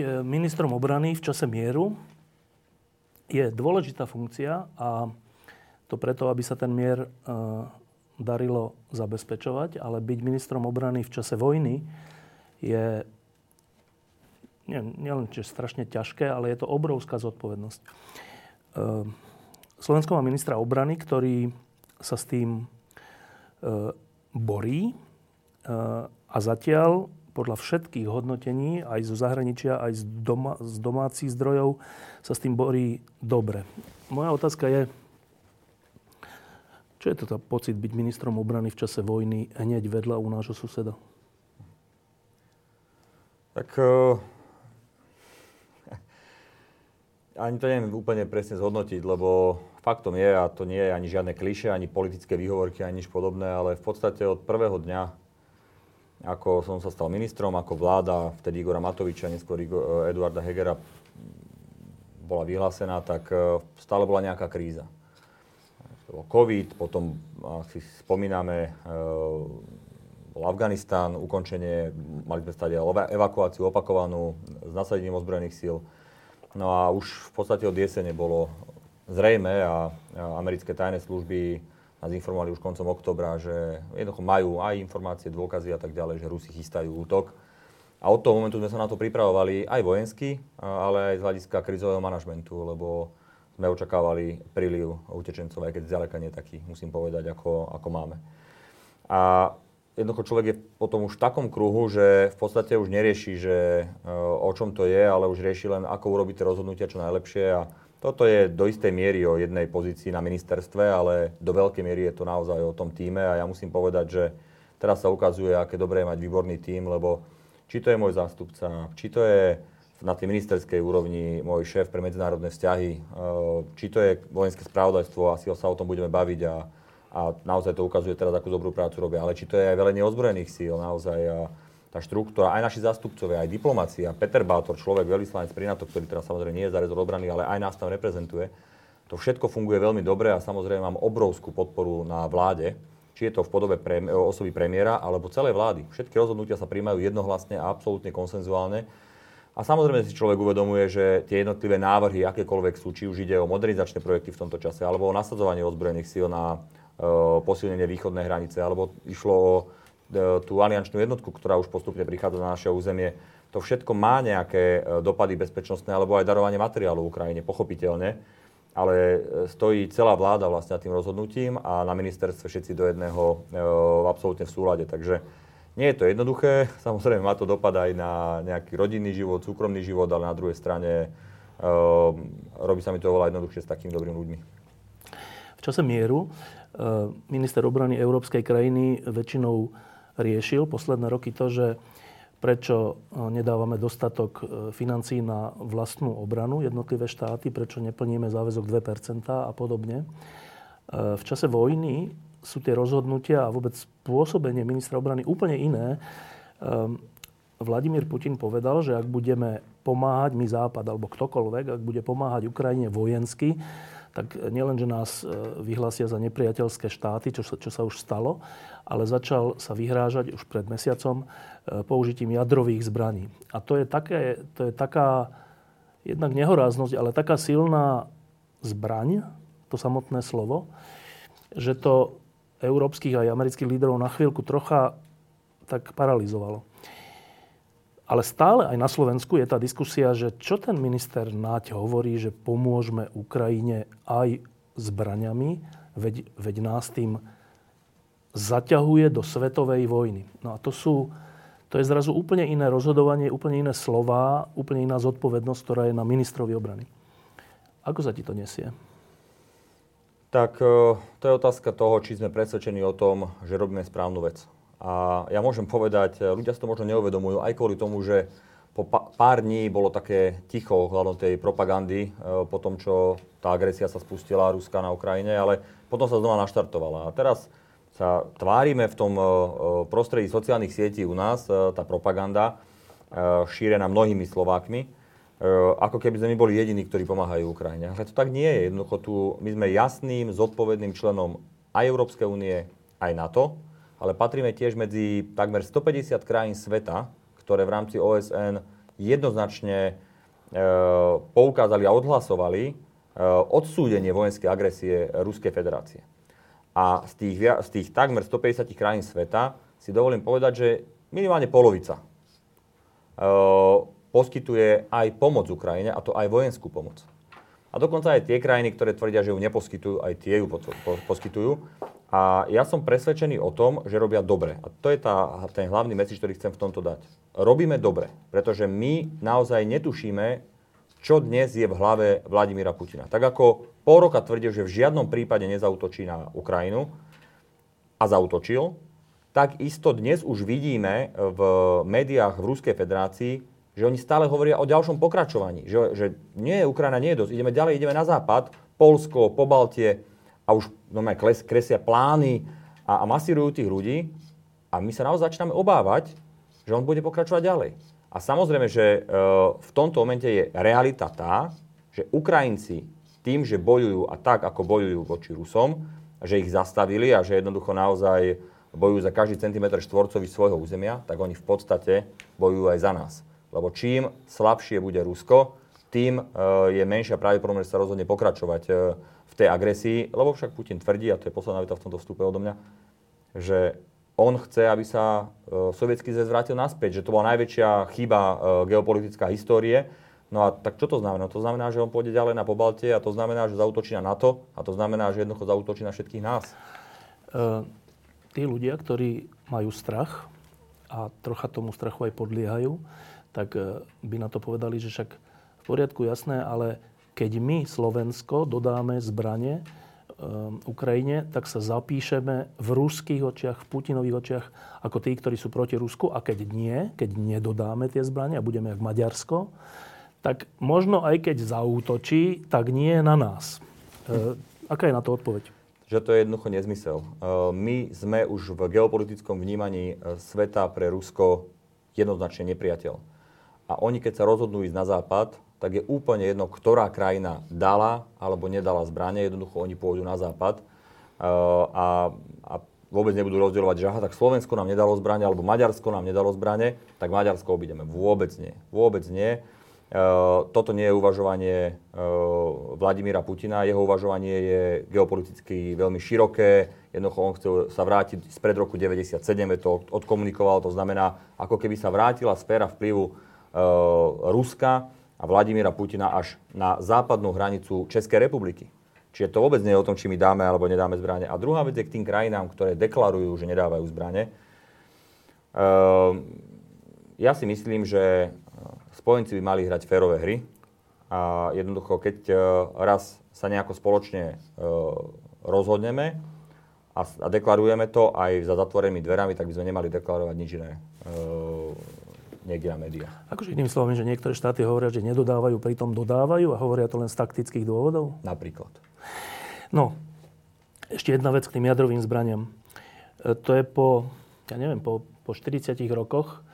E, ministrom obrany v čase mieru je dôležitá funkcia a to preto, aby sa ten mier e, darilo zabezpečovať, ale byť ministrom obrany v čase vojny je nie, nielen že strašne ťažké, ale je to obrovská zodpovednosť. E, Slovensko má ministra obrany, ktorý sa s tým borí a zatiaľ podľa všetkých hodnotení, aj zo zahraničia, aj z, doma, z domácich zdrojov, sa s tým borí dobre. Moja otázka je, čo je to pocit byť ministrom obrany v čase vojny hneď vedľa u nášho suseda? Tak uh, ani to neviem úplne presne zhodnotiť, lebo faktom je, a to nie je ani žiadne kliše, ani politické výhovorky, ani nič podobné, ale v podstate od prvého dňa ako som sa stal ministrom, ako vláda, vtedy Igora Matoviča, neskôr Eduarda Hegera bola vyhlásená, tak e, stále bola nejaká kríza. To bol COVID, potom, ak si spomíname, bol Afganistán, ukončenie, mali sme stať evakuáciu opakovanú s nasadením ozbrojených síl. No a už v podstate od jesene bolo zrejme a americké tajné služby nás informovali už koncom oktobra, že jednoducho majú aj informácie, dôkazy a tak ďalej, že Rusi chystajú útok. A od toho momentu sme sa na to pripravovali aj vojensky, ale aj z hľadiska krizového manažmentu, lebo sme očakávali príliv utečencov, aj keď zďaleka nie taký, musím povedať, ako, ako máme. A jednoducho človek je potom už v takom kruhu, že v podstate už nerieši, že e, o čom to je, ale už rieši len, ako urobiť rozhodnutia čo najlepšie a toto je do istej miery o jednej pozícii na ministerstve, ale do veľkej miery je to naozaj o tom týme. A ja musím povedať, že teraz sa ukazuje, aké dobré je mať výborný tím, lebo či to je môj zástupca, či to je na tej ministerskej úrovni môj šéf pre medzinárodné vzťahy, eh, či to je vojenské spravodajstvo, asi sa o tom budeme baviť a, a naozaj to ukazuje teraz, akú dobrú prácu robia, ale či to je aj velenie ozbrojených síl naozaj a, tá štruktúra, aj naši zástupcovia, aj diplomácia, Peter Bátor, človek, veľvyslanec pri NATO, ktorý teraz samozrejme nie je za rezort obrany, ale aj nás tam reprezentuje, to všetko funguje veľmi dobre a samozrejme mám obrovskú podporu na vláde, či je to v podobe pre, osoby premiéra alebo celej vlády. Všetky rozhodnutia sa príjmajú jednohlasne a absolútne konsenzuálne. A samozrejme si človek uvedomuje, že tie jednotlivé návrhy, akékoľvek sú, či už ide o modernizačné projekty v tomto čase, alebo o nasadzovanie ozbrojených síl na e, posilnenie východnej hranice, alebo išlo o tú aliančnú jednotku, ktorá už postupne prichádza na naše územie, to všetko má nejaké e, dopady bezpečnostné alebo aj darovanie materiálu v Ukrajine, pochopiteľne. Ale e, stojí celá vláda vlastne tým rozhodnutím a na ministerstve všetci do jedného e, absolútne v súlade. Takže nie je to jednoduché. Samozrejme má to dopad aj na nejaký rodinný život, súkromný život, ale na druhej strane e, robí sa mi to oveľa jednoduchšie s takými dobrými ľuďmi. V čase mieru minister obrany európskej krajiny väčšinou riešil posledné roky to, že prečo e, nedávame dostatok e, financí na vlastnú obranu jednotlivé štáty, prečo neplníme záväzok 2% a podobne. E, v čase vojny sú tie rozhodnutia a vôbec pôsobenie ministra obrany úplne iné. Vladimír Putin povedal, že ak budeme pomáhať my Západ alebo ktokoľvek, ak bude pomáhať Ukrajine vojensky, tak nielen, že nás e, vyhlásia za nepriateľské štáty, čo čo sa už stalo, ale začal sa vyhrážať už pred mesiacom e, použitím jadrových zbraní. A to je, také, to je taká jednak nehoráznosť, ale taká silná zbraň, to samotné slovo, že to európskych aj amerických líderov na chvíľku trocha tak paralizovalo. Ale stále aj na Slovensku je tá diskusia, že čo ten minister Náď hovorí, že pomôžeme Ukrajine aj zbraňami, veď, veď nás tým zaťahuje do svetovej vojny. No a to sú, to je zrazu úplne iné rozhodovanie, úplne iné slova, úplne iná zodpovednosť, ktorá je na ministrovi obrany. Ako sa ti to nesie? Tak e, to je otázka toho, či sme presvedčení o tom, že robíme správnu vec. A ja môžem povedať, ľudia si to možno neuvedomujú, aj kvôli tomu, že po pár dní bolo také ticho ohľadom tej propagandy, e, po tom, čo tá agresia sa spustila Ruska na Ukrajine, ale potom sa znova naštartovala. A teraz sa tvárime v tom e, e, prostredí sociálnych sietí u nás, tá propaganda, šírená mnohými Slovákmi, ako keby sme my boli jediní, ktorí pomáhajú Ukrajine. Ale to tak nie je. Jednoducho tu my sme jasným, zodpovedným členom aj Európskej únie, aj NATO, ale patríme tiež medzi takmer 150 krajín sveta, ktoré v rámci OSN jednoznačne e, poukázali a odhlasovali e, odsúdenie vojenskej agresie Ruskej federácie. A z tých, z tých takmer 150 krajín sveta si dovolím povedať, že minimálne polovica e, poskytuje aj pomoc Ukrajine, a to aj vojenskú pomoc. A dokonca aj tie krajiny, ktoré tvrdia, že ju neposkytujú, aj tie ju poskytujú. A ja som presvedčený o tom, že robia dobre. A to je tá, ten hlavný message, ktorý chcem v tomto dať. Robíme dobre, pretože my naozaj netušíme, čo dnes je v hlave Vladimíra Putina. Tak ako pol roka tvrdil, že v žiadnom prípade nezautočí na Ukrajinu a zautočil, tak isto dnes už vidíme v médiách v Ruskej federácii, že oni stále hovoria o ďalšom pokračovaní. Že, že nie, Ukrajina nie je dosť. Ideme ďalej, ideme na západ, Polsko, Pobaltie, a už normálne kles, kresia plány a, a masírujú tých ľudí a my sa naozaj začíname obávať, že on bude pokračovať ďalej. A samozrejme, že e, v tomto momente je realita tá, že Ukrajinci tým, že bojujú a tak, ako bojujú voči Rusom, že ich zastavili a že jednoducho naozaj bojujú za každý centimetr štvorcový svojho územia, tak oni v podstate bojujú aj za nás. Lebo čím slabšie bude Rusko, tým e, je menšia pravdepodobnosť, že sa rozhodne pokračovať e, tej agresii, lebo však Putin tvrdí, a to je posledná veta v tomto vstupe odo mňa, že on chce, aby sa e, sovietský zväz vrátil naspäť, že to bola najväčšia chyba geopolitická histórie. No a tak čo to znamená? To znamená, že on pôjde ďalej na Pobaltie a to znamená, že zautočí na NATO a to znamená, že jednoducho zautočí na všetkých nás. E, tí ľudia, ktorí majú strach a trocha tomu strachu aj podliehajú, tak by na to povedali, že však v poriadku, jasné, ale keď my, Slovensko, dodáme zbranie um, Ukrajine, tak sa zapíšeme v ruských očiach, v Putinových očiach ako tí, ktorí sú proti Rusku. A keď nie, keď nedodáme tie zbranie a budeme jak Maďarsko, tak možno aj keď zaútočí, tak nie na nás. E, aká je na to odpoveď? Že to je jednoducho nezmysel. E, my sme už v geopolitickom vnímaní e, sveta pre Rusko jednoznačne nepriateľ. A oni, keď sa rozhodnú ísť na západ, tak je úplne jedno, ktorá krajina dala alebo nedala zbranie. Jednoducho oni pôjdu na západ a, a vôbec nebudú rozdielovať, že aha, tak Slovensko nám nedalo zbranie alebo Maďarsko nám nedalo zbranie, tak Maďarsko obideme. Vôbec nie. Vôbec nie. toto nie je uvažovanie Vladimíra Putina. Jeho uvažovanie je geopoliticky veľmi široké. Jednoducho on chce sa vrátiť spred roku 97, je to odkomunikoval. To znamená, ako keby sa vrátila sféra vplyvu Ruska a Vladimíra Putina až na západnú hranicu Českej republiky. Čiže to vôbec nie je o tom, či my dáme alebo nedáme zbranie. A druhá vec je k tým krajinám, ktoré deklarujú, že nedávajú zbranie. Uh, ja si myslím, že spojenci by mali hrať férové hry. A jednoducho, keď uh, raz sa nejako spoločne uh, rozhodneme a, deklarujeme to aj za zatvorenými dverami, tak by sme nemali deklarovať nič iné niekde na médiách. Akože iným slovom, že niektoré štáty hovoria, že nedodávajú, pritom dodávajú a hovoria to len z taktických dôvodov? Napríklad. No, ešte jedna vec k tým jadrovým zbraniam. E, to je po, ja neviem, po, po 40 rokoch,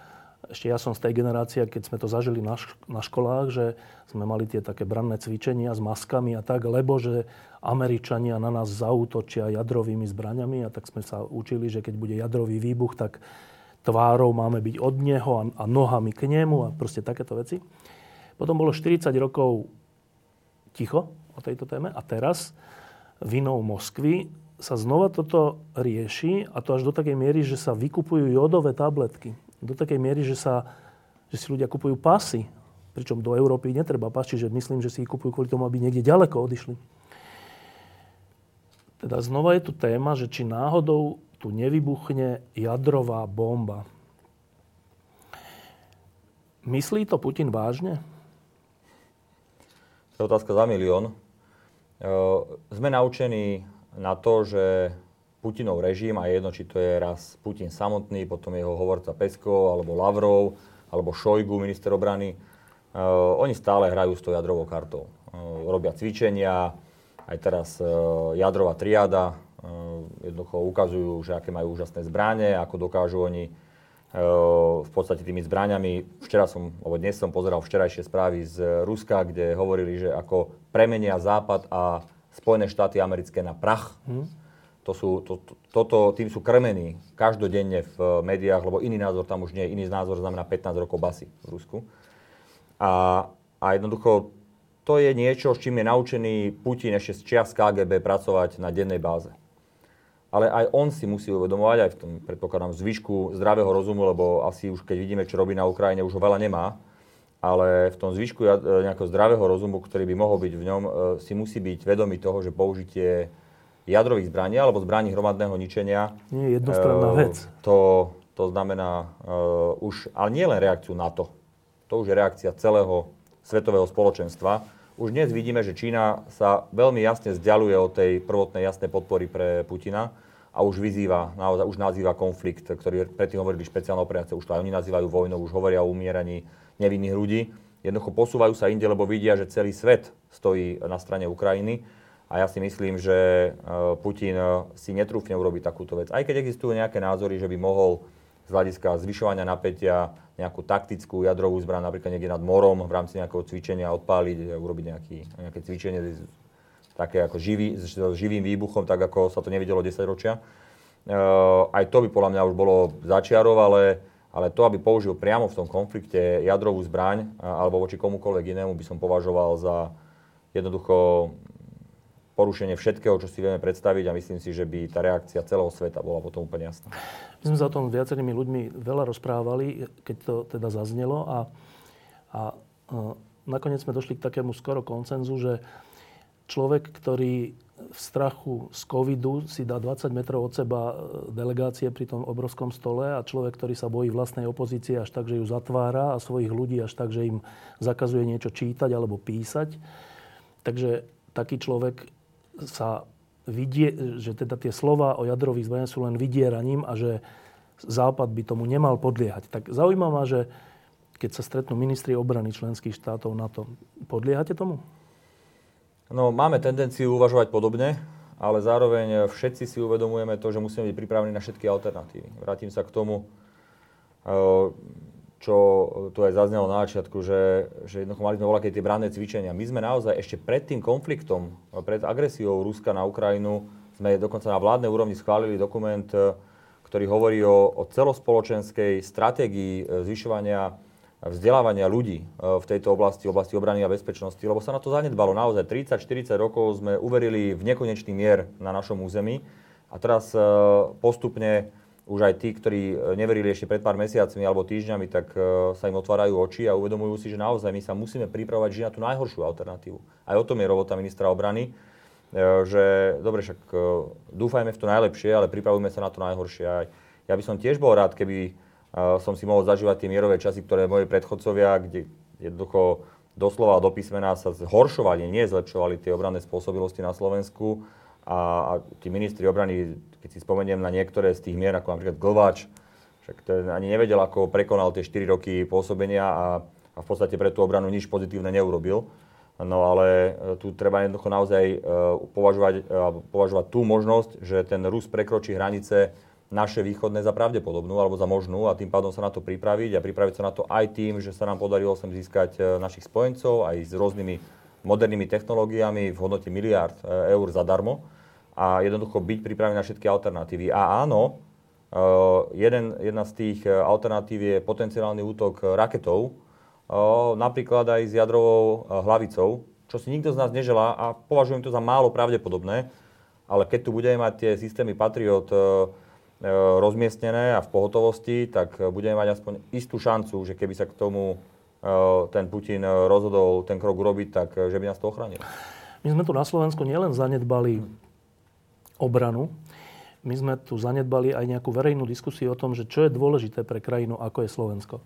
ešte ja som z tej generácie, keď sme to zažili na, šk- na školách, že sme mali tie také branné cvičenia s maskami a tak, lebo že Američania na nás zautočia jadrovými zbraniami a tak sme sa učili, že keď bude jadrový výbuch, tak tvárou máme byť od neho a, a nohami k nemu a proste takéto veci. Potom bolo 40 rokov ticho o tejto téme a teraz vinou Moskvy sa znova toto rieši a to až do takej miery, že sa vykupujú jodové tabletky. Do takej miery, že, sa, že si ľudia kupujú pasy. Pričom do Európy netreba pas, čiže myslím, že si ich kupujú kvôli tomu, aby niekde ďaleko odišli. Teda znova je tu téma, že či náhodou tu nevybuchne jadrová bomba. Myslí to Putin vážne? To je otázka za milión. Sme naučení na to, že Putinov režim a jedno, či to je raz Putin samotný, potom jeho hovorca Pesko, alebo Lavrov, alebo Šojgu, minister obrany, uh, oni stále hrajú s tou jadrovou kartou. Uh, robia cvičenia, aj teraz jadrová triáda, jednoducho ukazujú, že aké majú úžasné zbranie, ako dokážu oni v podstate tými zbraniami. Včera som, alebo dnes som pozeral včerajšie správy z Ruska, kde hovorili, že ako premenia Západ a Spojené štáty americké na prach. Hmm. To sú, to, to, toto, tým sú krmení každodenne v médiách, lebo iný názor tam už nie je. Iný názor znamená 15 rokov basy v Rusku. A, a jednoducho to je niečo, s čím je naučený Putin ešte z čias KGB pracovať na dennej báze ale aj on si musí uvedomovať, aj v tom predpokladám zvyšku zdravého rozumu, lebo asi už keď vidíme, čo robí na Ukrajine, už ho veľa nemá, ale v tom zvyšku e, nejakého zdravého rozumu, ktorý by mohol byť v ňom, e, si musí byť vedomý toho, že použitie jadrových zbraní alebo zbraní hromadného ničenia... Nie je jednostranná uh, vec. To, to znamená už, ale nie len reakciu NATO, to už je reakcia celého svetového spoločenstva, už dnes vidíme, že Čína sa veľmi jasne vzdialuje od tej prvotnej jasnej podpory pre Putina a už vyzýva, naozaj už nazýva konflikt, ktorý predtým hovorili špeciálne operácie, už to aj oni nazývajú vojnou, už hovoria o umieraní nevinných ľudí. Jednoducho posúvajú sa inde, lebo vidia, že celý svet stojí na strane Ukrajiny. A ja si myslím, že e, Putin si netrúfne urobiť takúto vec. Aj keď existujú nejaké názory, že by mohol z hľadiska zvyšovania napätia nejakú taktickú jadrovú zbraň napríklad niekde nad morom v rámci nejakého cvičenia odpáliť, urobiť nejaký, nejaké cvičenie také ako živý, s živým výbuchom, tak ako sa to nevidelo 10 ročia. Uh, aj to by podľa mňa už bolo začiarov, ale, ale to, aby použil priamo v tom konflikte jadrovú zbraň alebo voči komukoľvek inému, by som považoval za jednoducho porušenie všetkého, čo si vieme predstaviť a myslím si, že by tá reakcia celého sveta bola potom úplne jasná. My sme sa o tom viacerými ľuďmi veľa rozprávali, keď to teda zaznelo a, a, a nakoniec sme došli k takému skoro koncenzu, že človek, ktorý v strachu z covidu si dá 20 metrov od seba e, delegácie pri tom obrovskom stole a človek, ktorý sa bojí vlastnej opozície až tak, že ju zatvára a svojich ľudí až tak, že im zakazuje niečo čítať alebo písať. Takže taký človek sa vidie, že teda tie slova o jadrových zbraniach sú len vydieraním a že Západ by tomu nemal podliehať. Tak zaujímavá, že keď sa stretnú ministri obrany členských štátov na to, podliehate tomu? No, máme tendenciu uvažovať podobne, ale zároveň všetci si uvedomujeme to, že musíme byť pripravení na všetky alternatívy. Vrátim sa k tomu, čo tu aj zaznelo na začiatku, že, že jednoducho mali sme voľaké tie branné cvičenia. My sme naozaj ešte pred tým konfliktom, pred agresiou Ruska na Ukrajinu, sme dokonca na vládnej úrovni schválili dokument, e, ktorý hovorí o, o celospoločenskej stratégii e, zvyšovania vzdelávania ľudí e, v tejto oblasti, oblasti obrany a bezpečnosti, lebo sa na to zanedbalo. Naozaj 30-40 rokov sme uverili v nekonečný mier na našom území a teraz postupne už aj tí, ktorí e, neverili ešte pred pár mesiacmi alebo týždňami, tak e, sa im otvárajú oči a uvedomujú si, že naozaj my sa musíme pripravovať žiť na tú najhoršiu alternatívu. Aj o tom je robota ministra obrany, e, že dobre, však dúfajme v to najlepšie, ale pripravujme sa na to najhoršie. Ja by som tiež bol rád, keby som si mohol zažívať tie mierové časy, ktoré moji predchodcovia, kde jednoducho doslova do písmena sa zhoršovali, nie zlepšovali tie obranné spôsobilosti na Slovensku a, a tí ministri obrany, keď si spomeniem na niektoré z tých mier, ako napríklad Glváč, však ten ani nevedel, ako prekonal tie 4 roky pôsobenia a, a v podstate pre tú obranu nič pozitívne neurobil. No ale e, tu treba jednoducho naozaj uh, považovať, považovať tú možnosť, že ten Rus prekročí hranice naše východné za pravdepodobnú alebo za možnú a tým pádom sa na to pripraviť a pripraviť sa na to aj tým, že sa nám podarilo sem získať našich spojencov aj s rôznymi modernými technológiami v hodnote miliard e, eur zadarmo a jednoducho byť pripravený na všetky alternatívy. A áno, e, jeden, jedna z tých e, alternatív je potenciálny útok raketou, napríklad aj s jadrovou hlavicou, čo si nikto z nás neželá a považujem to za málo pravdepodobné, ale keď tu budeme mať tie systémy Patriot rozmiestnené a v pohotovosti, tak budeme mať aspoň istú šancu, že keby sa k tomu Eh, ten Putin rozhodol ten krok urobiť, tak že by nás to ochránil. My sme tu na Slovensku nielen zanedbali obranu, my sme tu zanedbali aj nejakú verejnú diskusiu o tom, že čo je dôležité pre krajinu, ako je Slovensko.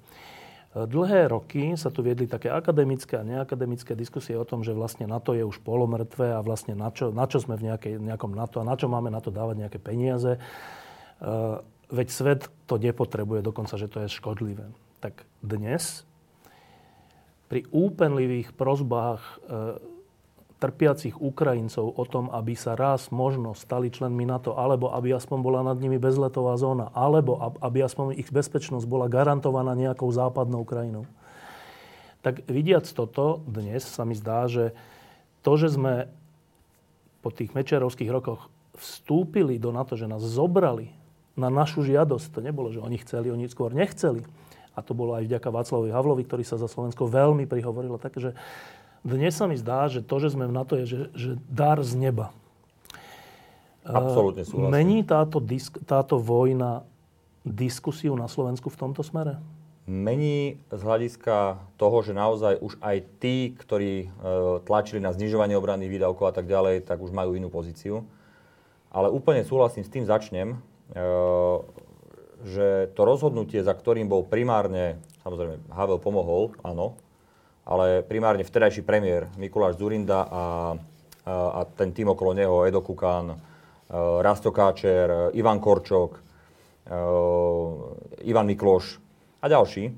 Dlhé roky sa tu viedli také akademické a neakademické diskusie o tom, že vlastne NATO je už polomrtvé a vlastne na čo, na čo sme v nejakej, nejakom NATO a na čo máme na to dávať nejaké peniaze. Veď svet to nepotrebuje, dokonca, že to je škodlivé. Tak dnes pri úpenlivých prozbách trpiacich Ukrajincov o tom, aby sa raz možno stali členmi NATO, alebo aby aspoň bola nad nimi bezletová zóna, alebo aby aspoň ich bezpečnosť bola garantovaná nejakou západnou krajinou. Tak vidiac toto, dnes sa mi zdá, že to, že sme po tých mečerovských rokoch vstúpili do NATO, že nás zobrali na našu žiadosť, to nebolo, že oni chceli, oni skôr nechceli. A to bolo aj vďaka Václavovi Havlovi, ktorý sa za Slovensko veľmi prihovoril. Takže dnes sa mi zdá, že to, že sme v NATO, je že, že dar z neba. Absolútne súhlasím. Mení táto, disk, táto vojna diskusiu na Slovensku v tomto smere? Mení z hľadiska toho, že naozaj už aj tí, ktorí e, tlačili na znižovanie obranných výdavkov a tak ďalej, tak už majú inú pozíciu. Ale úplne súhlasím, s tým začnem, e, že to rozhodnutie, za ktorým bol primárne, samozrejme, Havel pomohol, áno, ale primárne vtedajší premiér Mikuláš Zurinda a, a, a ten tým okolo neho, Edo Kukan, uh, Rasto Káčer, Ivan Korčok, uh, Ivan Mikloš a ďalší,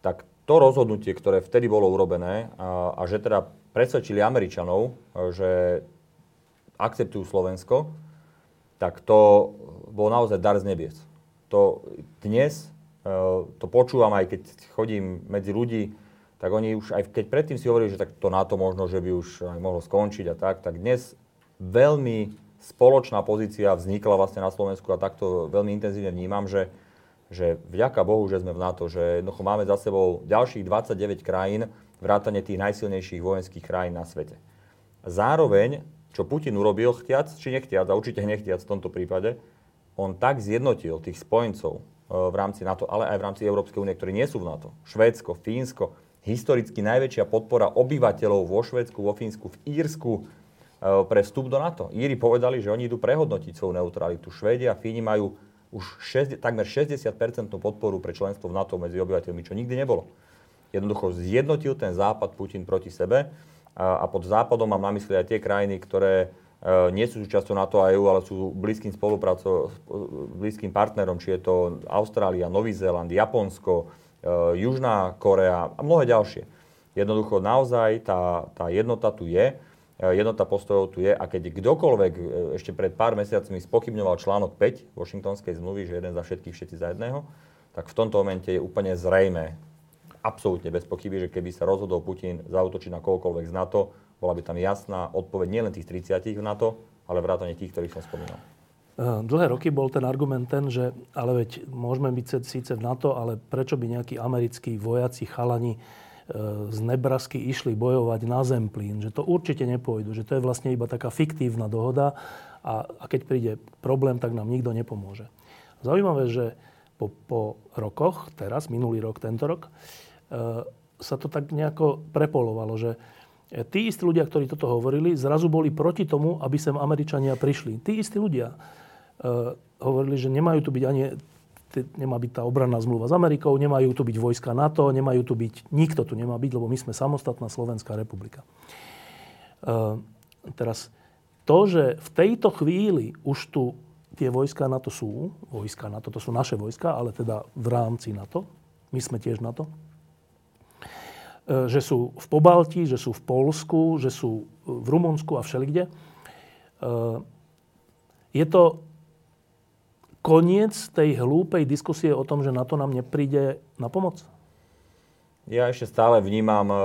tak to rozhodnutie, ktoré vtedy bolo urobené a, a že teda presvedčili Američanov, že akceptujú Slovensko, tak to bol naozaj dar z nebies. To dnes, to počúvam aj keď chodím medzi ľudí, tak oni už aj keď predtým si hovorili, že tak to NATO možno, že by už aj mohlo skončiť a tak, tak dnes veľmi spoločná pozícia vznikla vlastne na Slovensku a takto veľmi intenzívne vnímam, že, že vďaka Bohu, že sme v NATO, že jednoducho máme za sebou ďalších 29 krajín, vrátane tých najsilnejších vojenských krajín na svete. Zároveň, čo Putin urobil, chtiac či nechtiac, a určite nechtiac v tomto prípade, on tak zjednotil tých spojencov e, v rámci NATO, ale aj v rámci Európskej únie, ktorí nie sú v NATO. Švédsko, Fínsko, historicky najväčšia podpora obyvateľov vo Švedsku, vo Fínsku, v Írsku e, pre vstup do NATO. Íri povedali, že oni idú prehodnotiť svoju neutralitu. Švédi a Fíni majú už 6, takmer 60% podporu pre členstvo v NATO medzi obyvateľmi, čo nikdy nebolo. Jednoducho zjednotil ten západ Putin proti sebe a, pod západom mám na mysli aj tie krajiny, ktoré nie sú súčasťou NATO a EU, ale sú blízkym spolupracom, blízkym partnerom, či je to Austrália, Nový Zéland, Japonsko, Eh, Južná Korea a mnohé ďalšie. Jednoducho naozaj tá, tá jednota tu je, eh, jednota postojov tu je a keď kdokoľvek ešte pred pár mesiacmi spochybňoval článok 5 Washingtonskej zmluvy, že jeden za všetkých, všetci za jedného, tak v tomto momente je úplne zrejme, absolútne bez pochyby, že keby sa rozhodol Putin zautočiť na kohokoľvek z NATO, bola by tam jasná odpoveď nielen tých 30 v NATO, ale vrátane tých, ktorých som spomínal. Eh, dlhé roky bol ten argument ten, že ale veď môžeme byť síce v NATO, ale prečo by nejakí americkí vojaci, chalani eh, z Nebrasky išli bojovať na Zemplín, že to určite nepôjdu, že to je vlastne iba taká fiktívna dohoda a, a keď príde problém, tak nám nikto nepomôže. Zaujímavé, že po, po rokoch, teraz, minulý rok, tento rok, e, sa to tak nejako prepolovalo, že tí istí ľudia, ktorí toto hovorili, zrazu boli proti tomu, aby sem Američania prišli. Tí istí ľudia. Eh, hovorili, že nemajú tu byť ani nemá byť tá obranná zmluva s Amerikou, nemajú tu byť vojska NATO, nemajú tu byť, nikto tu nemá byť, lebo my sme samostatná Slovenská republika. E, teraz, to, že v tejto chvíli už tu tie vojska NATO sú, vojska NATO, to sú naše vojska, ale teda v rámci NATO, my sme tiež NATO, že sú v Pobalti, že sú v Polsku, že sú v Rumunsku a všelikde. E, je to koniec tej hlúpej diskusie o tom, že na to nám nepríde na pomoc? Ja ešte stále vnímam, e,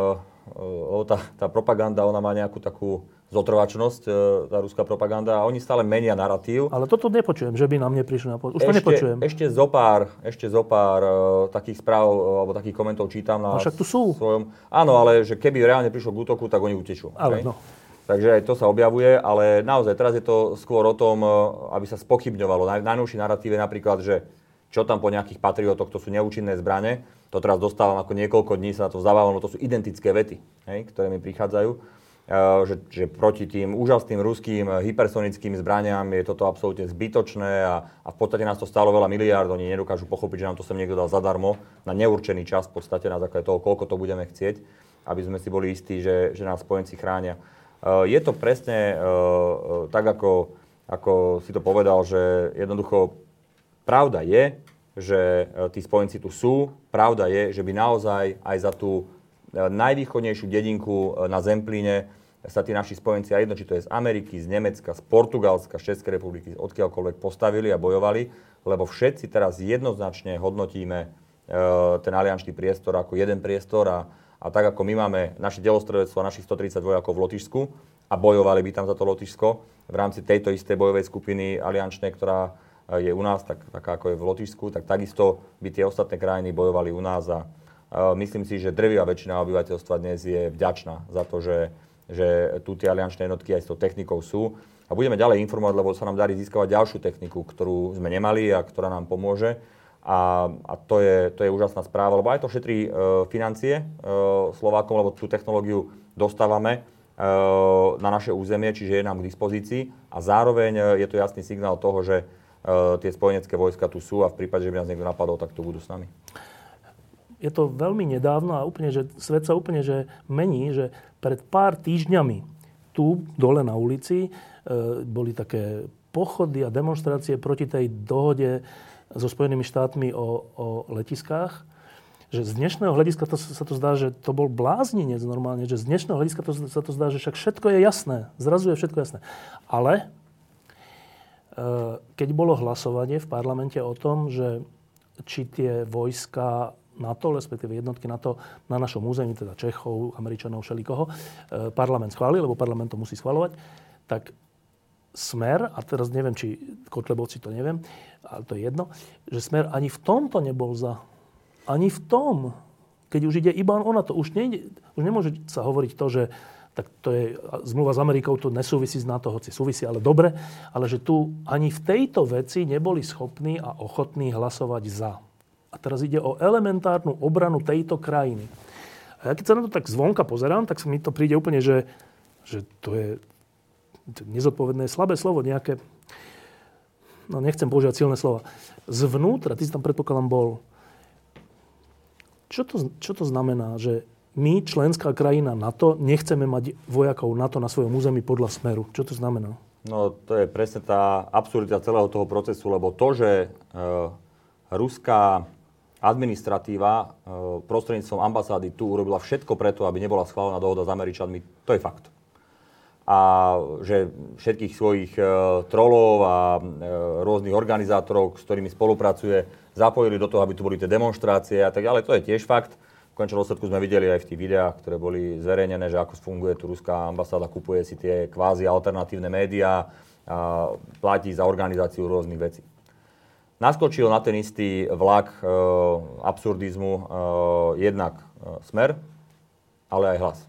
e, tá, tá propaganda, ona má nejakú takú zotrvačnosť, e, tá ruská propaganda, a oni stále menia narratív. Ale toto nepočujem, že by nám neprišli na. Už ešte, to nepočujem. Ešte zo pár, ešte zo pár uh, takých správ alebo takých komentov čítam na no však tu sú. svojom... Áno, ale že keby reálne prišlo k útoku, tak oni utečú. Ale okay? no. Takže aj to sa objavuje, ale naozaj teraz je to skôr o tom, e, aby sa spochybňovalo. Najnovší narratív je napríklad, že čo tam po nejakých patriotoch, to sú neúčinné zbrane. To teraz dostávam ako niekoľko dní, sa na to zavávalo, to sú identické vety, hej, ktoré mi prichádzajú. Že, že proti tým úžasným ruským hypersonickým zbraniam je toto absolútne zbytočné a, a v podstate nás to stálo veľa miliárd, oni nedokážu pochopiť, že nám to sem niekto dal zadarmo na neurčený čas v podstate na základe toho, koľko to budeme chcieť, aby sme si boli istí, že, že nás spojenci chránia. Je to presne tak, ako, ako si to povedal, že jednoducho pravda je, že tí spojenci tu sú, pravda je, že by naozaj aj za tú najvýchodnejšiu dedinku e, na Zemplíne sa tí naši spojenci, a jedno, či to je z Ameriky, z Nemecka, z Portugalska, z Českej republiky, odkiaľkoľvek postavili a bojovali, lebo všetci teraz jednoznačne hodnotíme e, ten aliančný priestor ako jeden priestor a, a tak ako my máme naše delostredectvo a našich 130 vojakov v Lotyšsku a bojovali by tam za to Lotyšsko v rámci tejto istej bojovej skupiny aliančnej, ktorá e, je u nás, tak, taká ako je v Lotyšsku, tak takisto by tie ostatné krajiny bojovali u nás a, Myslím si, že drvivá väčšina obyvateľstva dnes je vďačná za to, že, že tu tie aliančné jednotky aj s tou technikou sú. A budeme ďalej informovať, lebo sa nám darí získavať ďalšiu techniku, ktorú sme nemali a ktorá nám pomôže. A, a to, je, to je úžasná správa, lebo aj to šetrí e, financie e, Slovákom, lebo tú technológiu dostávame e, na naše územie, čiže je nám k dispozícii. A zároveň e, je to jasný signál toho, že e, tie spojenecké vojska tu sú a v prípade, že by nás niekto napadol, tak tu budú s nami je to veľmi nedávno a úplne, že svet sa úplne že mení, že pred pár týždňami tu dole na ulici e, boli také pochody a demonstrácie proti tej dohode so Spojenými štátmi o, o letiskách. Že z dnešného hľadiska to, sa to zdá, že to bol blázninec normálne, že z dnešného hľadiska to, sa to zdá, že však všetko je jasné. Zrazu je všetko jasné. Ale e, keď bolo hlasovanie v parlamente o tom, že či tie vojska NATO, respektíve jednotky NATO na našom území, teda Čechov, Američanov, všelikoho, e, parlament schválil, lebo parlament to musí schváľovať, tak Smer, a teraz neviem, či Kotlebovci to neviem, ale to je jedno, že Smer ani v tomto nebol za. Ani v tom. Keď už ide iba o NATO. Už, nejde, už nemôže sa hovoriť to, že tak to je, zmluva s Amerikou to nesúvisí s NATO, hoci súvisí, ale dobre, ale že tu ani v tejto veci neboli schopní a ochotní hlasovať za. A teraz ide o elementárnu obranu tejto krajiny. A ja keď sa na to tak zvonka pozerám, tak mi to príde úplne, že, že to je nezodpovedné, slabé slovo, nejaké, no nechcem používať silné slova. Zvnútra, ty si tam predpokladám bol. Čo to, čo to znamená, že my, členská krajina NATO, nechceme mať vojakov NATO na svojom území podľa smeru? Čo to znamená? No to je presne tá absurdita celého toho procesu, lebo to, že e, ruská administratíva e, prostredníctvom ambasády tu urobila všetko preto, aby nebola schválená dohoda s Američanmi, to je fakt. A že všetkých svojich e, trolov a e, rôznych organizátorov, s ktorými spolupracuje, zapojili do toho, aby tu boli tie demonstrácie a tak ďalej, to je tiež fakt. V končnom dôsledku sme videli aj v tých videách, ktoré boli zverejnené, že ako funguje tu ruská ambasáda, kupuje si tie kvázi alternatívne médiá a platí za organizáciu rôznych vecí naskočil na ten istý vlak e, absurdizmu e, jednak e, smer, ale aj hlas.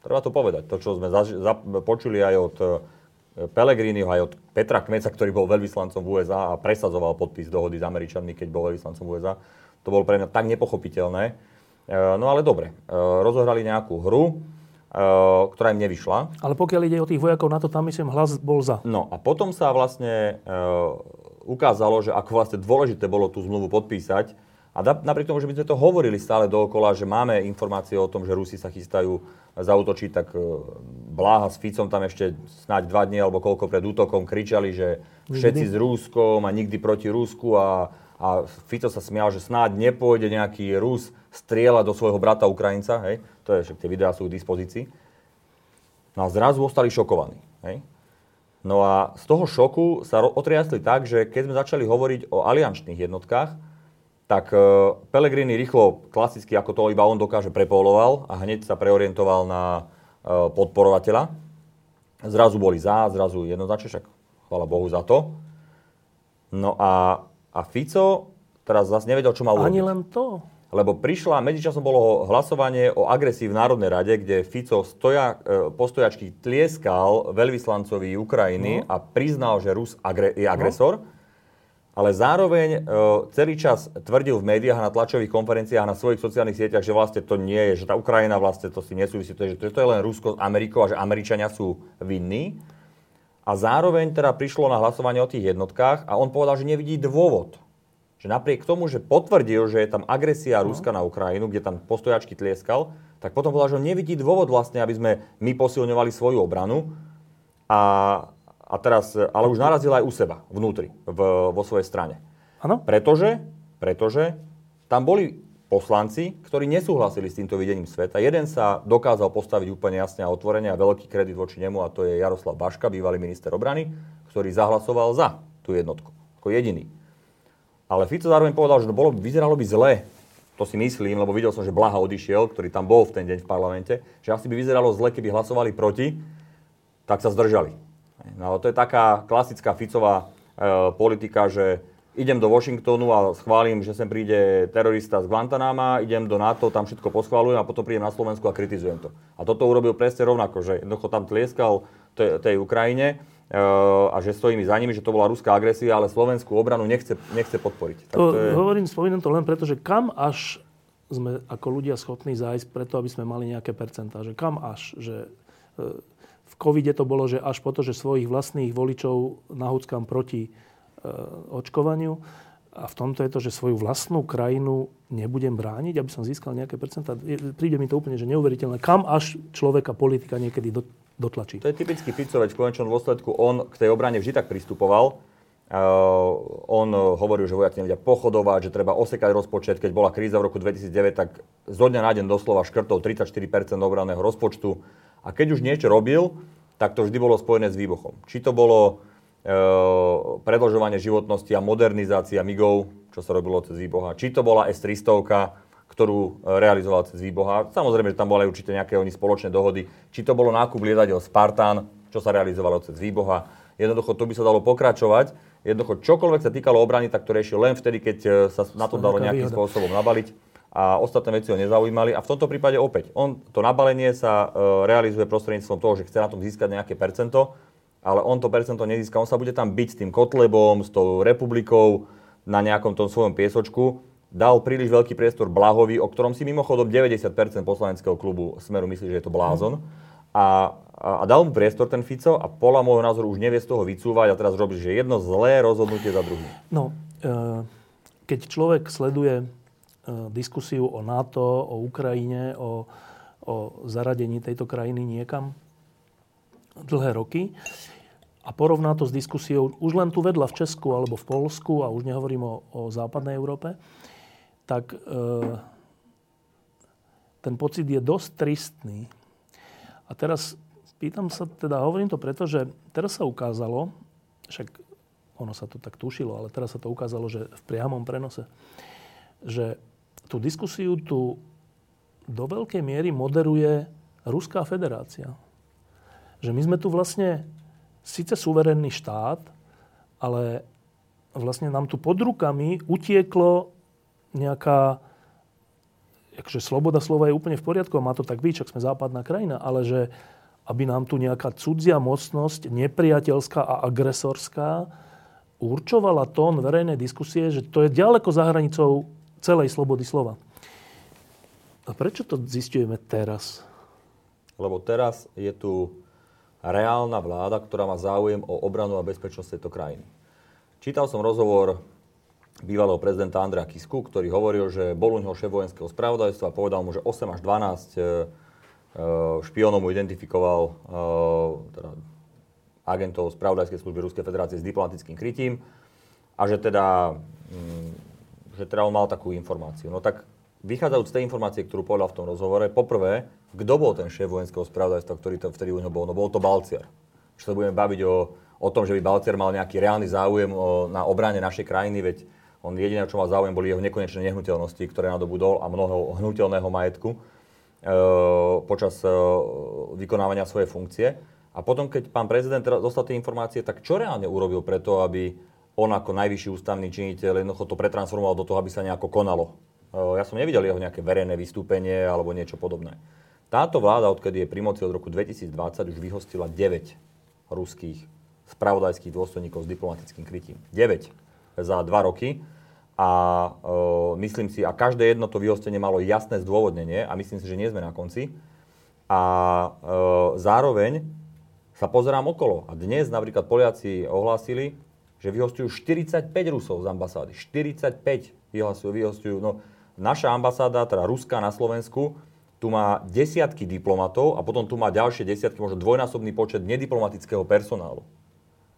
Treba to povedať. To, čo sme zaž- za- počuli aj od e, Pelegriniho, aj od Petra Kmeca, ktorý bol veľvyslancom v USA a presadzoval podpis dohody s Američanmi, keď bol veľvyslancom v USA, to bolo pre mňa tak nepochopiteľné. E, no ale dobre, e, rozohrali nejakú hru, e, ktorá im nevyšla. Ale pokiaľ ide o tých vojakov na to, tam myslím, hlas bol za. No a potom sa vlastne e, ukázalo, že ako vlastne dôležité bolo tú zmluvu podpísať. A napriek tomu, že by sme to hovorili stále dookola, že máme informácie o tom, že Rusi sa chystajú zautočiť, tak e, Bláha s Ficom tam ešte snáď dva dní alebo koľko pred útokom kričali, že všetci s Rúskom a nikdy proti Rúsku a, a Fico sa smial, že snáď nepôjde nejaký Rus strieľať do svojho brata Ukrajinca, hej? to je, však tie videá sú k dispozícii. No a zrazu ostali šokovaní. Hej? No a z toho šoku sa otriasli tak, že keď sme začali hovoriť o aliančných jednotkách, tak e, Pellegrini rýchlo, klasicky ako to iba on dokáže, prepoloval a hneď sa preorientoval na e, podporovateľa. Zrazu boli za, zrazu jednoznačne, však chvála Bohu za to. No a, a Fico teraz zase nevedel, čo mal urobiť. Ani len to lebo prišla, medzičasom bolo hlasovanie o agresii v Národnej rade, kde Fico stoja, e, postojačky tlieskal veľvyslancovi Ukrajiny no. a priznal, že Rus agre, je agresor. No. ale zároveň e, celý čas tvrdil v médiách a na tlačových konferenciách a na svojich sociálnych sieťach, že vlastne to nie je, že tá Ukrajina vlastne to si nesúvisí, to je, že to je len Rusko s Amerikou a že Američania sú vinní. A zároveň teda prišlo na hlasovanie o tých jednotkách a on povedal, že nevidí dôvod. Že napriek tomu, že potvrdil, že je tam agresia no. Ruska na Ukrajinu, kde tam postojačky tlieskal, tak potom povedal, že on nevidí dôvod vlastne, aby sme my posilňovali svoju obranu. A a teraz, ale už narazil aj u seba, vnútri, v, vo svojej strane. Ano? Pretože, pretože tam boli poslanci, ktorí nesúhlasili s týmto videním sveta. Jeden sa dokázal postaviť úplne jasne a otvorene a veľký kredit voči nemu a to je Jaroslav Baška, bývalý minister obrany, ktorý zahlasoval za tú jednotku, ako jediný. Ale Fico zároveň povedal, že to bolo, vyzeralo by zle, to si myslím, lebo videl som, že Blaha odišiel, ktorý tam bol v ten deň v parlamente, že asi by vyzeralo zle, keby hlasovali proti, tak sa zdržali. No, to je taká klasická Ficová e, politika, že idem do Washingtonu a schválim, že sem príde terorista z Guantanama, idem do NATO, tam všetko poschválujem a potom prídem na Slovensku a kritizujem to. A toto urobil presne rovnako, že jednoducho tam tlieskal tej, tej Ukrajine a že stojím za nimi, že to bola ruská agresia, ale slovenskú obranu nechce, nechce podporiť. Tak to, to je... Hovorím, spomínam to len preto, že kam až sme ako ľudia schopní zájsť preto, aby sme mali nejaké percentá. Že kam až, že e, v covide to bolo, že až po to, že svojich vlastných voličov nahúckam proti e, očkovaniu. A v tomto je to, že svoju vlastnú krajinu nebudem brániť, aby som získal nejaké percentá. Príde mi to úplne že neuveriteľné. Kam až človeka politika niekedy do, dotlačí? To je typický Ficoveč. V konečnom dôsledku on k tej obrane vždy tak pristupoval. Uh, on hovoril, že vojaci nevedia pochodovať, že treba osekať rozpočet. Keď bola kríza v roku 2009, tak zo dňa na deň doslova škrtov 34% obranného rozpočtu a keď už niečo robil, tak to vždy bolo spojené s výbuchom. Či to bolo predlžovanie životnosti a modernizácia MIGov, čo sa robilo cez výboha, či to bola S-300, ktorú e, realizoval cez výboha. Samozrejme, že tam boli určite nejaké oni spoločné dohody. Či to bolo nákup lietadiel Spartan, čo sa realizovalo cez výboha. Jednoducho, to by sa dalo pokračovať. Jednoducho, čokoľvek sa týkalo obrany, tak to riešil len vtedy, keď e, sa na to dalo nejakým spôsobom nabaliť a ostatné veci ho nezaujímali. A v tomto prípade opäť, on, to nabalenie sa e, realizuje prostredníctvom toho, že chce na tom získať nejaké percento, ale on to percento nezíska. On sa bude tam byť s tým Kotlebom, s tou republikou na nejakom tom svojom piesočku. Dal príliš veľký priestor Blahovi, o ktorom si mimochodom 90% poslaneckého klubu Smeru myslí, že je to blázon. A, a, a dal mu priestor ten Fico a podľa môjho názoru už nevie z toho vycúvať a teraz robí, že jedno zlé rozhodnutie za druhým. No, e, keď človek sleduje E, diskusiu o NATO, o Ukrajine, o, o zaradení tejto krajiny niekam dlhé roky a porovná to s diskusiou už len tu vedľa v Česku alebo v Polsku, a už nehovorím o, o západnej Európe, tak e, ten pocit je dosť tristný. A teraz pýtam sa, teda hovorím to preto, že teraz sa ukázalo, však ono sa to tak tušilo, ale teraz sa to ukázalo, že v priamom prenose, že tú diskusiu tu do veľkej miery moderuje Ruská federácia. Že my sme tu vlastne síce suverénny štát, ale vlastne nám tu pod rukami utieklo nejaká akože sloboda slova je úplne v poriadku a má to tak byť, čak sme západná krajina, ale že aby nám tu nejaká cudzia mocnosť, nepriateľská a agresorská, určovala tón verejnej diskusie, že to je ďaleko za hranicou celej slobody slova. A prečo to zistujeme teraz? Lebo teraz je tu reálna vláda, ktorá má záujem o obranu a bezpečnosť tejto krajiny. Čítal som rozhovor bývalého prezidenta Andrea Kisku, ktorý hovoril, že bol u neho šéf vojenského spravodajstva a povedal mu, že 8 až 12 e, e, špionov mu identifikoval e, teda agentov spravodajskej služby Ruskej federácie s diplomatickým krytím a že teda mm, že teda on mal takú informáciu. No tak vychádzajúc z tej informácie, ktorú povedal v tom rozhovore, poprvé, kto bol ten šéf vojenského spravodajstva, ktorý to vtedy u neho bol? No bol to Balciar. Že sa budeme baviť o, o tom, že by Balciar mal nejaký reálny záujem o, na obrane našej krajiny, veď on jediné, čo mal záujem, boli jeho nekonečné nehnuteľnosti, ktoré nadobudol a mnoho hnutelného majetku e, počas e, vykonávania svojej funkcie. A potom, keď pán prezident dostal tie informácie, tak čo reálne urobil preto, aby on ako najvyšší ústavný činiteľ jednoducho to pretransformoval do toho, aby sa nejako konalo. E, ja som nevidel jeho nejaké verejné vystúpenie alebo niečo podobné. Táto vláda, odkedy je pri moci od roku 2020, už vyhostila 9 ruských spravodajských dôstojníkov s diplomatickým krytím. 9. za dva roky. A uh, myslím si, a každé jedno to vyhostenie malo jasné zdôvodnenie a myslím si, že nie sme na konci. A uh, zároveň sa pozerám okolo. A dnes napríklad Poliaci ohlásili, že vyhostujú 45 Rusov z ambasády. 45 vyhostujú, vyhostujú. No, naša ambasáda, teda Ruská na Slovensku, tu má desiatky diplomatov a potom tu má ďalšie desiatky, možno dvojnásobný počet nediplomatického personálu.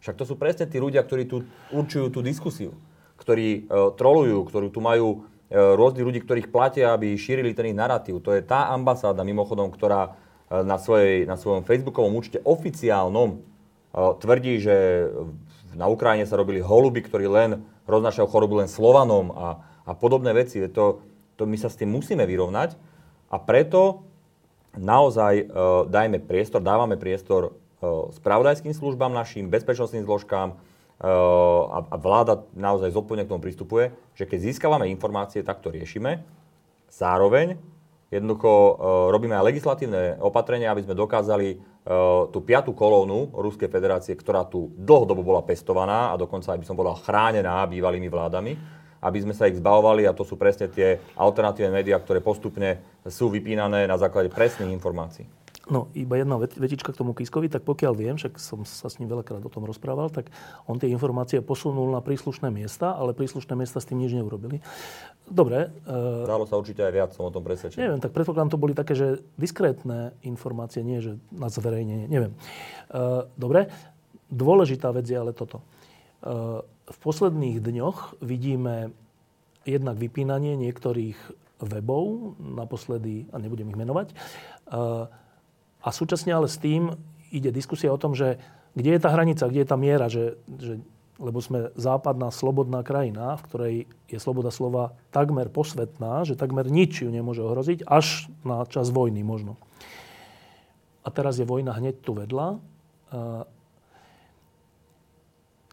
Však to sú presne tí ľudia, ktorí tu určujú tú diskusiu ktorí e, trolujú, ktorí tu majú e, rôzni ľudí, ktorých platia, aby šírili ten ich narratív. To je tá ambasáda, mimochodom, ktorá e, na, svojej, na svojom facebookovom účte oficiálnom e, tvrdí, že na Ukrajine sa robili holuby, ktorí len roznašajú chorobu len Slovanom a, a podobné veci. To, to my sa s tým musíme vyrovnať a preto naozaj e, dajme priestor, dávame priestor e, spravodajským službám našim, bezpečnostným zložkám, a vláda naozaj zodpovedne k tomu pristupuje, že keď získavame informácie, tak to riešime. Zároveň jednoducho e, robíme aj legislatívne opatrenia, aby sme dokázali e, tú piatú kolónu Ruskej federácie, ktorá tu dlhodobo bola pestovaná a dokonca aj by som povedal chránená bývalými vládami, aby sme sa ich zbavovali a to sú presne tie alternatívne médiá, ktoré postupne sú vypínané na základe presných informácií. No, iba jedna vetička k tomu Kiskovi, tak pokiaľ viem, však som sa s ním veľakrát o tom rozprával, tak on tie informácie posunul na príslušné miesta, ale príslušné miesta s tým nič neurobili. Dobre. Uh, Dalo sa určite aj viac, som o tom presvedčený. Neviem, tak predpokladám, to boli také, že diskrétne informácie, nie že na zverejnenie, neviem. Uh, dobre, dôležitá vec je ale toto. Uh, v posledných dňoch vidíme jednak vypínanie niektorých webov, naposledy, a nebudem ich menovať, uh, a súčasne ale s tým ide diskusia o tom, že kde je tá hranica, kde je tá miera, že, že lebo sme západná slobodná krajina, v ktorej je sloboda slova takmer posvetná, že takmer nič ju nemôže ohroziť, až na čas vojny možno. A teraz je vojna hneď tu vedľa.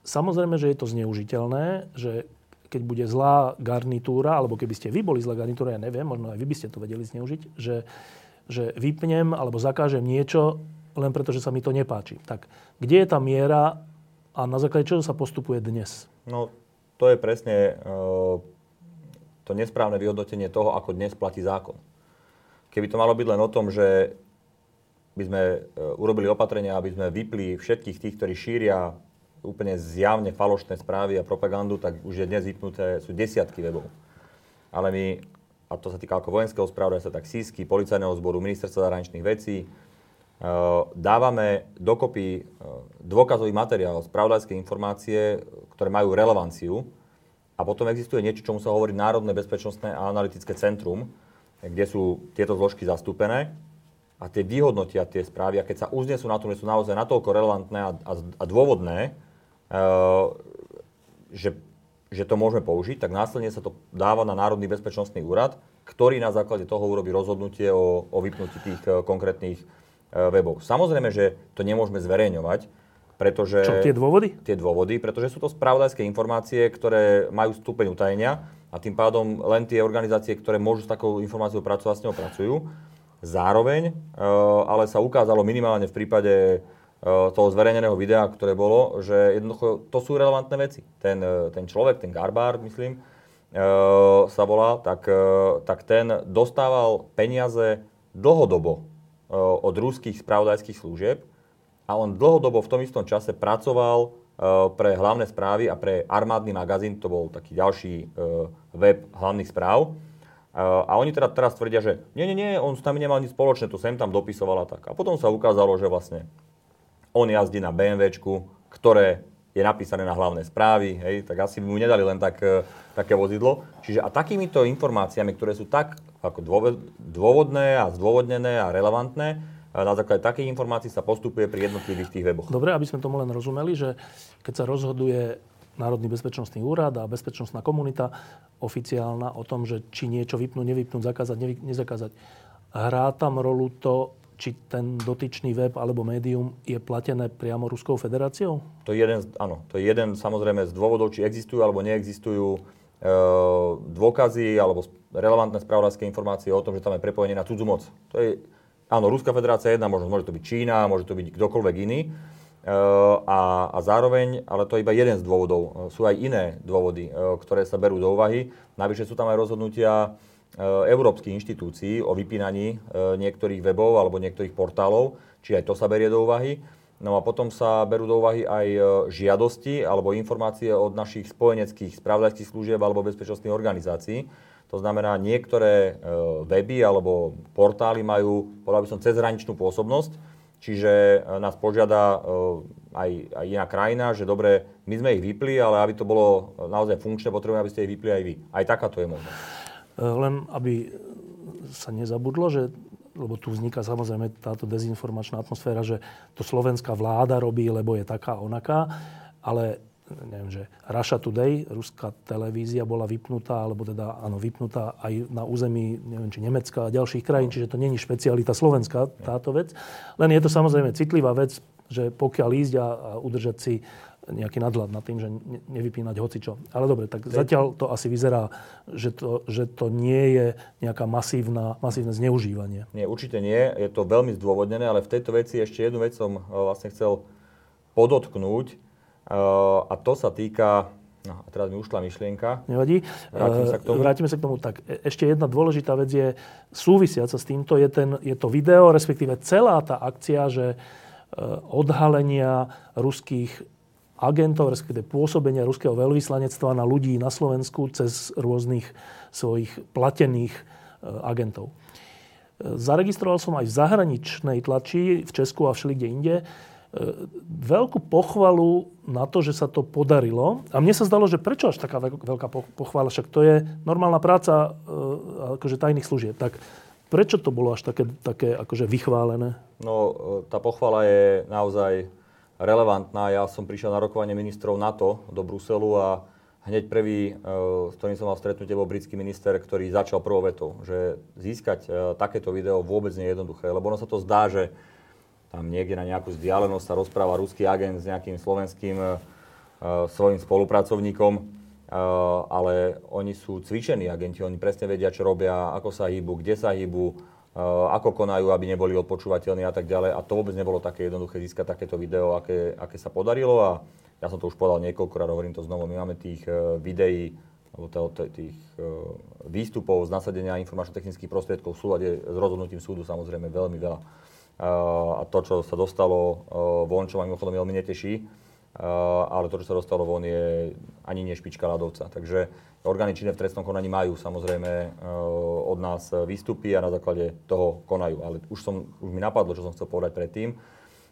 Samozrejme, že je to zneužiteľné, že keď bude zlá garnitúra, alebo keby ste vy boli zlá garnitúra, ja neviem, možno aj vy by ste to vedeli zneužiť, že že vypnem alebo zakážem niečo len preto, že sa mi to nepáči. Tak kde je tá miera a na základe čoho sa postupuje dnes? No, to je presne uh, to nesprávne vyhodnotenie toho, ako dnes platí zákon. Keby to malo byť len o tom, že by sme uh, urobili opatrenia, aby sme vypli všetkých tých, ktorí šíria úplne zjavne falošné správy a propagandu, tak už je dnes vypnuté, sú desiatky webov. Ale my a to sa týka ako vojenského spravodajstva, tak sísky, policajného zboru, ministerstva zahraničných vecí, e, dávame dokopy e, dôkazový materiál, spravodajské informácie, ktoré majú relevanciu a potom existuje niečo, čomu sa hovorí Národné bezpečnostné a analytické centrum, kde sú tieto zložky zastúpené a tie vyhodnotia tie správy a keď sa uznesú na tom, že sú naozaj natoľko relevantné a, a, a dôvodné, že že to môžeme použiť, tak následne sa to dáva na Národný bezpečnostný úrad, ktorý na základe toho urobí rozhodnutie o, o vypnutí tých uh, konkrétnych uh, webov. Samozrejme, že to nemôžeme zverejňovať, pretože... Čo, tie dôvody? Tie dôvody, pretože sú to spravodajské informácie, ktoré majú stupeň utajenia a tým pádom len tie organizácie, ktoré môžu s takou informáciou pracovať, s ňou pracujú. Zároveň, ale sa ukázalo minimálne v prípade Eh, toho zverejneného videa, ktoré bolo, že jednoducho to sú relevantné veci. Ten, eh, ten človek, ten Garbár, myslím, eh, sa volá, tak, tak ten dostával peniaze dlhodobo od rúských spravodajských služieb a on dlhodobo v tom istom čase pracoval pre hlavné správy a pre armádny magazín, to bol taký ďalší web hlavných správ. A oni teda teraz tvrdia, že nie, nie, nie, on s nami nemal nič spoločné, to sem tam dopisovala tak. A potom sa ukázalo, že vlastne on jazdí na BMW, ktoré je napísané na hlavné správy, hej, tak asi by mu nedali len tak, e, také vozidlo. Čiže a takýmito informáciami, ktoré sú tak ako dôvodné a zdôvodnené a relevantné, na základe takých informácií sa postupuje pri jednotlivých tých weboch. Dobre, aby sme tomu len rozumeli, že keď sa rozhoduje Národný bezpečnostný úrad a bezpečnostná komunita oficiálna o tom, že či niečo vypnúť, nevypnúť, zakázať, nevy, nezakázať, hrá tam rolu to, či ten dotyčný web alebo médium je platené priamo Ruskou federáciou? To je jeden, áno, to je jeden samozrejme z dôvodov, či existujú alebo neexistujú e, dôkazy alebo relevantné spravodajské informácie o tom, že tam je prepojenie na cudzú moc. To je, áno, Ruská federácia je jedna možnosť, môže to byť Čína, môže to byť kdokoľvek iný. a, a zároveň, ale to je iba jeden z dôvodov, sú aj iné dôvody, ktoré sa berú do úvahy. Navyše sú tam aj rozhodnutia európskych inštitúcií o vypínaní niektorých webov alebo niektorých portálov, či aj to sa berie do úvahy. No a potom sa berú do úvahy aj žiadosti alebo informácie od našich spojeneckých spravodajských služieb alebo bezpečnostných organizácií. To znamená, niektoré weby alebo portály majú, povedal by som, cezhraničnú pôsobnosť, čiže nás požiada aj, aj iná krajina, že dobre, my sme ich vypli, ale aby to bolo naozaj funkčné, potrebujeme, aby ste ich vypli aj vy. Aj takáto je možnosť. Len aby sa nezabudlo, že lebo tu vzniká samozrejme táto dezinformačná atmosféra, že to slovenská vláda robí, lebo je taká onaká, ale neviem, že Russia Today, ruská televízia bola vypnutá, alebo teda áno, vypnutá aj na území, neviem, či Nemecka a ďalších krajín, čiže to není špecialita Slovenska, táto vec. Len je to samozrejme citlivá vec, že pokiaľ ísť a, a udržať si nejaký nadhľad nad tým, že nevypínať hocičo. Ale dobre, tak zatiaľ to asi vyzerá, že to, že to nie je nejaká masívna, masívne zneužívanie. Nie, určite nie. Je to veľmi zdôvodnené, ale v tejto veci ešte jednu vec som e, vlastne chcel podotknúť. E, a to sa týka No, a teraz mi ušla myšlienka. Nevadí. Vrátime sa k tomu. Vrátime sa k tomu. Tak e, ešte jedna dôležitá vec je súvisiaca s týmto, je, ten, je to video, respektíve celá tá akcia, že odhalenia ruských agentov, respektíve pôsobenia ruského veľvyslanectva na ľudí na Slovensku cez rôznych svojich platených e, agentov. E, zaregistroval som aj v zahraničnej tlači, v Česku a všelikde inde, e, veľkú pochvalu na to, že sa to podarilo. A mne sa zdalo, že prečo až taká veľká pochvala, však to je normálna práca akože tajných služieb. Tak prečo to bolo až také, také akože vychválené? No, tá pochvala je naozaj relevantná. Ja som prišiel na rokovanie ministrov NATO do Bruselu a hneď prvý, e, s ktorým som mal stretnutie, bol britský minister, ktorý začal prvou vetou, že získať e, takéto video vôbec nie je jednoduché, lebo ono sa to zdá, že tam niekde na nejakú vzdialenosť sa rozpráva ruský agent s nejakým slovenským e, svojim spolupracovníkom, ale oni sú cvičení agenti, oni presne vedia, čo robia, ako sa hýbu, kde sa hýbu, ako konajú, aby neboli odpočúvateľní a tak ďalej. A to vôbec nebolo také jednoduché získať takéto video, aké, aké sa podarilo. A ja som to už povedal niekoľkokrát, hovorím to znovu, my máme tých eh, videí, alebo tých eh, výstupov z nasadenia informačno-technických prostriedkov v súlade s rozhodnutím súdu samozrejme veľmi veľa. A to, čo sa dostalo von, čo ma mimochodom veľmi neteší, ale to, čo sa dostalo von, je ani nie špička ľadovca. Takže Orgány činné v trestnom konaní majú samozrejme e, od nás výstupy a na základe toho konajú. Ale už, som, už mi napadlo, čo som chcel povedať predtým.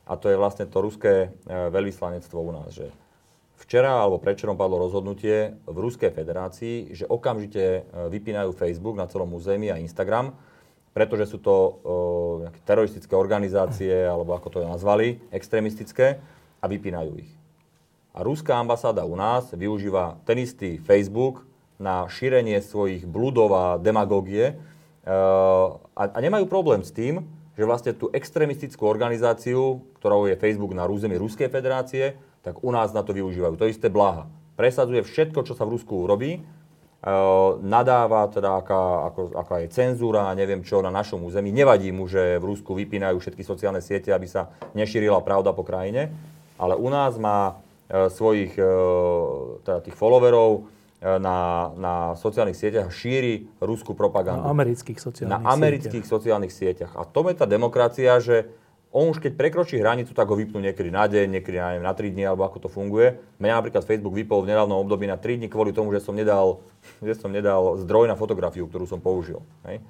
A to je vlastne to ruské e, veľvyslanectvo u nás. Že včera alebo predčerom padlo rozhodnutie v Ruskej federácii, že okamžite vypínajú Facebook na celom území a Instagram, pretože sú to uh, teroristické organizácie, alebo ako to nazvali, extrémistické, a vypínajú ich. A ruská ambasáda u nás využíva ten istý Facebook na šírenie svojich bludov a demagógie. E, a, a nemajú problém s tým, že vlastne tú extrémistickú organizáciu, ktorou je Facebook na území Ruskej federácie, tak u nás na to využívajú. To isté Bláha. Presadzuje všetko, čo sa v Rusku urobí, e, nadáva teda, aká, ako, aká je cenzúra a neviem čo na našom území. Nevadí mu, že v Rusku vypínajú všetky sociálne siete, aby sa nešírila pravda po krajine, ale u nás má svojich teda tých followerov, E, na, na sociálnych sieťach šíri ruskú propagandu. Na amerických sociálnych Na amerických sieťach. sociálnych sieťach. A to je tá demokracia, že on už keď prekročí hranicu, tak ho vypnú niekedy na deň, niekedy na, neviem, na 3 dní, alebo ako to funguje. Mňa napríklad Facebook vypol v nedávnom období na 3 dní kvôli tomu, že som nedal, že som nedal zdroj na fotografiu, ktorú som použil. Hej.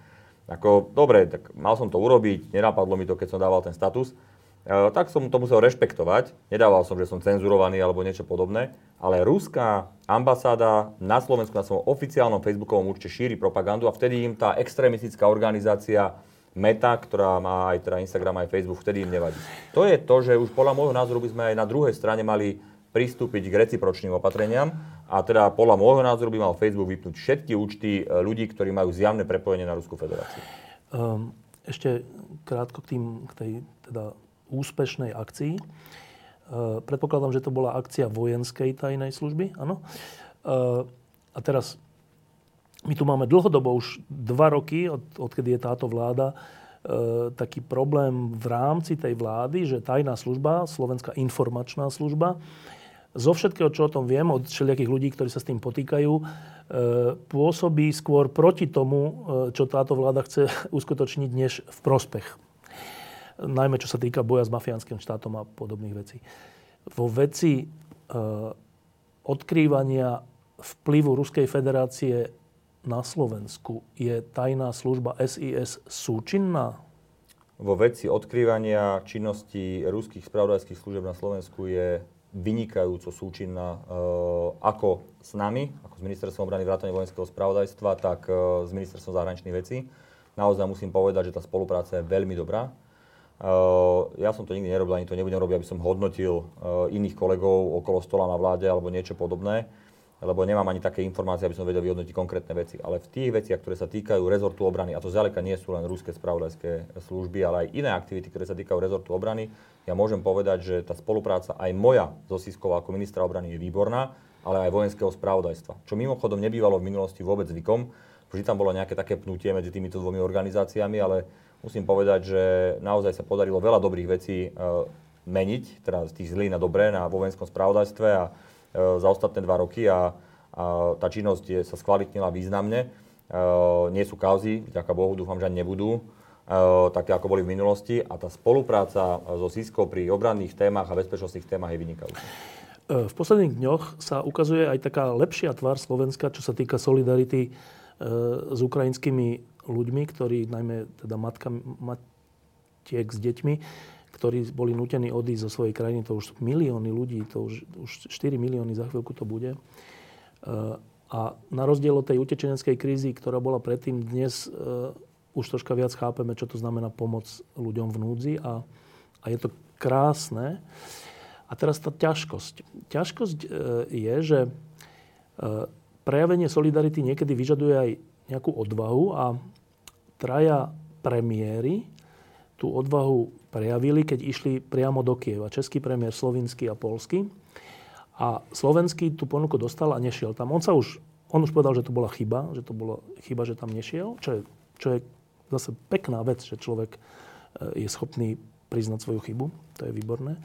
Ako, dobre, tak mal som to urobiť, nenapadlo mi to, keď som dával ten status, E, tak som to musel rešpektovať. Nedával som, že som cenzurovaný alebo niečo podobné, ale ruská ambasáda na Slovensku na svojom oficiálnom facebookovom účte šíri propagandu a vtedy im tá extrémistická organizácia Meta, ktorá má aj teda Instagram, aj Facebook, vtedy im nevadí. To je to, že už podľa môjho názoru by sme aj na druhej strane mali pristúpiť k recipročným opatreniam a teda podľa môjho názoru by mal Facebook vypnúť všetky účty e, ľudí, ktorí majú zjavné prepojenie na Ruskú federáciu. Um, ešte krátko k, tým, k tej teda úspešnej akcii. E, predpokladám, že to bola akcia vojenskej tajnej služby, áno. E, a teraz, my tu máme dlhodobo, už dva roky, od, odkedy je táto vláda, e, taký problém v rámci tej vlády, že tajná služba, Slovenská informačná služba, zo všetkého, čo o tom viem, od všelijakých ľudí, ktorí sa s tým potýkajú, pôsobí skôr proti tomu, čo táto vláda chce uskutočniť, než v prospech. Najmä čo sa týka boja s mafiánskym štátom a podobných vecí. Vo veci e, odkrývania vplyvu Ruskej federácie na Slovensku je tajná služba SIS súčinná? Vo veci odkrývania činnosti ruských spravodajských služieb na Slovensku je vynikajúco súčinná uh, ako s nami, ako s Ministerstvom obrany vrátane vojenského spravodajstva, tak uh, s Ministerstvom zahraničných vecí. Naozaj musím povedať, že tá spolupráca je veľmi dobrá. Uh, ja som to nikdy nerobil, ani to nebudem robiť, aby som hodnotil uh, iných kolegov okolo stola na vláde alebo niečo podobné lebo nemám ani také informácie, aby som vedel vyhodnotiť konkrétne veci. Ale v tých veciach, ktoré sa týkajú rezortu obrany, a to zďaleka nie sú len ruské spravodajské služby, ale aj iné aktivity, ktoré sa týkajú rezortu obrany, ja môžem povedať, že tá spolupráca aj moja so Siskou ako ministra obrany je výborná, ale aj vojenského spravodajstva. Čo mimochodom nebývalo v minulosti vôbec zvykom. Vždy tam bolo nejaké také pnutie medzi týmito dvomi organizáciami, ale musím povedať, že naozaj sa podarilo veľa dobrých vecí e, meniť, teda z tých zlých na dobré na vojenskom spravodajstve a E, za ostatné dva roky a, a tá činnosť je, sa skvalitnila významne. E, nie sú kauzy, vďaka Bohu, dúfam, že ani nebudú, také ako boli v minulosti a tá spolupráca so SISKO pri obranných témach a bezpečnostných témach je vynikajúca. V posledných dňoch sa ukazuje aj taká lepšia tvár Slovenska, čo sa týka solidarity s ukrajinskými ľuďmi, ktorí, najmä teda matka, matiek s deťmi, ktorí boli nutení odísť zo svojej krajiny, to už milióny ľudí, to už, už 4 milióny za chvíľku to bude. E, a na rozdiel od tej utečeneckej krízy, ktorá bola predtým, dnes e, už troška viac chápeme, čo to znamená pomoc ľuďom v núdzi a, a je to krásne. A teraz tá ťažkosť. Ťažkosť e, je, že prejavenie solidarity niekedy vyžaduje aj nejakú odvahu a traja premiéry tú odvahu prejavili, keď išli priamo do Kieva. Český premiér, slovinský a polský. A slovenský tú ponuku dostal a nešiel tam. On sa už, on už povedal, že to bola chyba, že to bola chyba, že tam nešiel, čo je, čo je zase pekná vec, že človek e, je schopný priznať svoju chybu. To je výborné.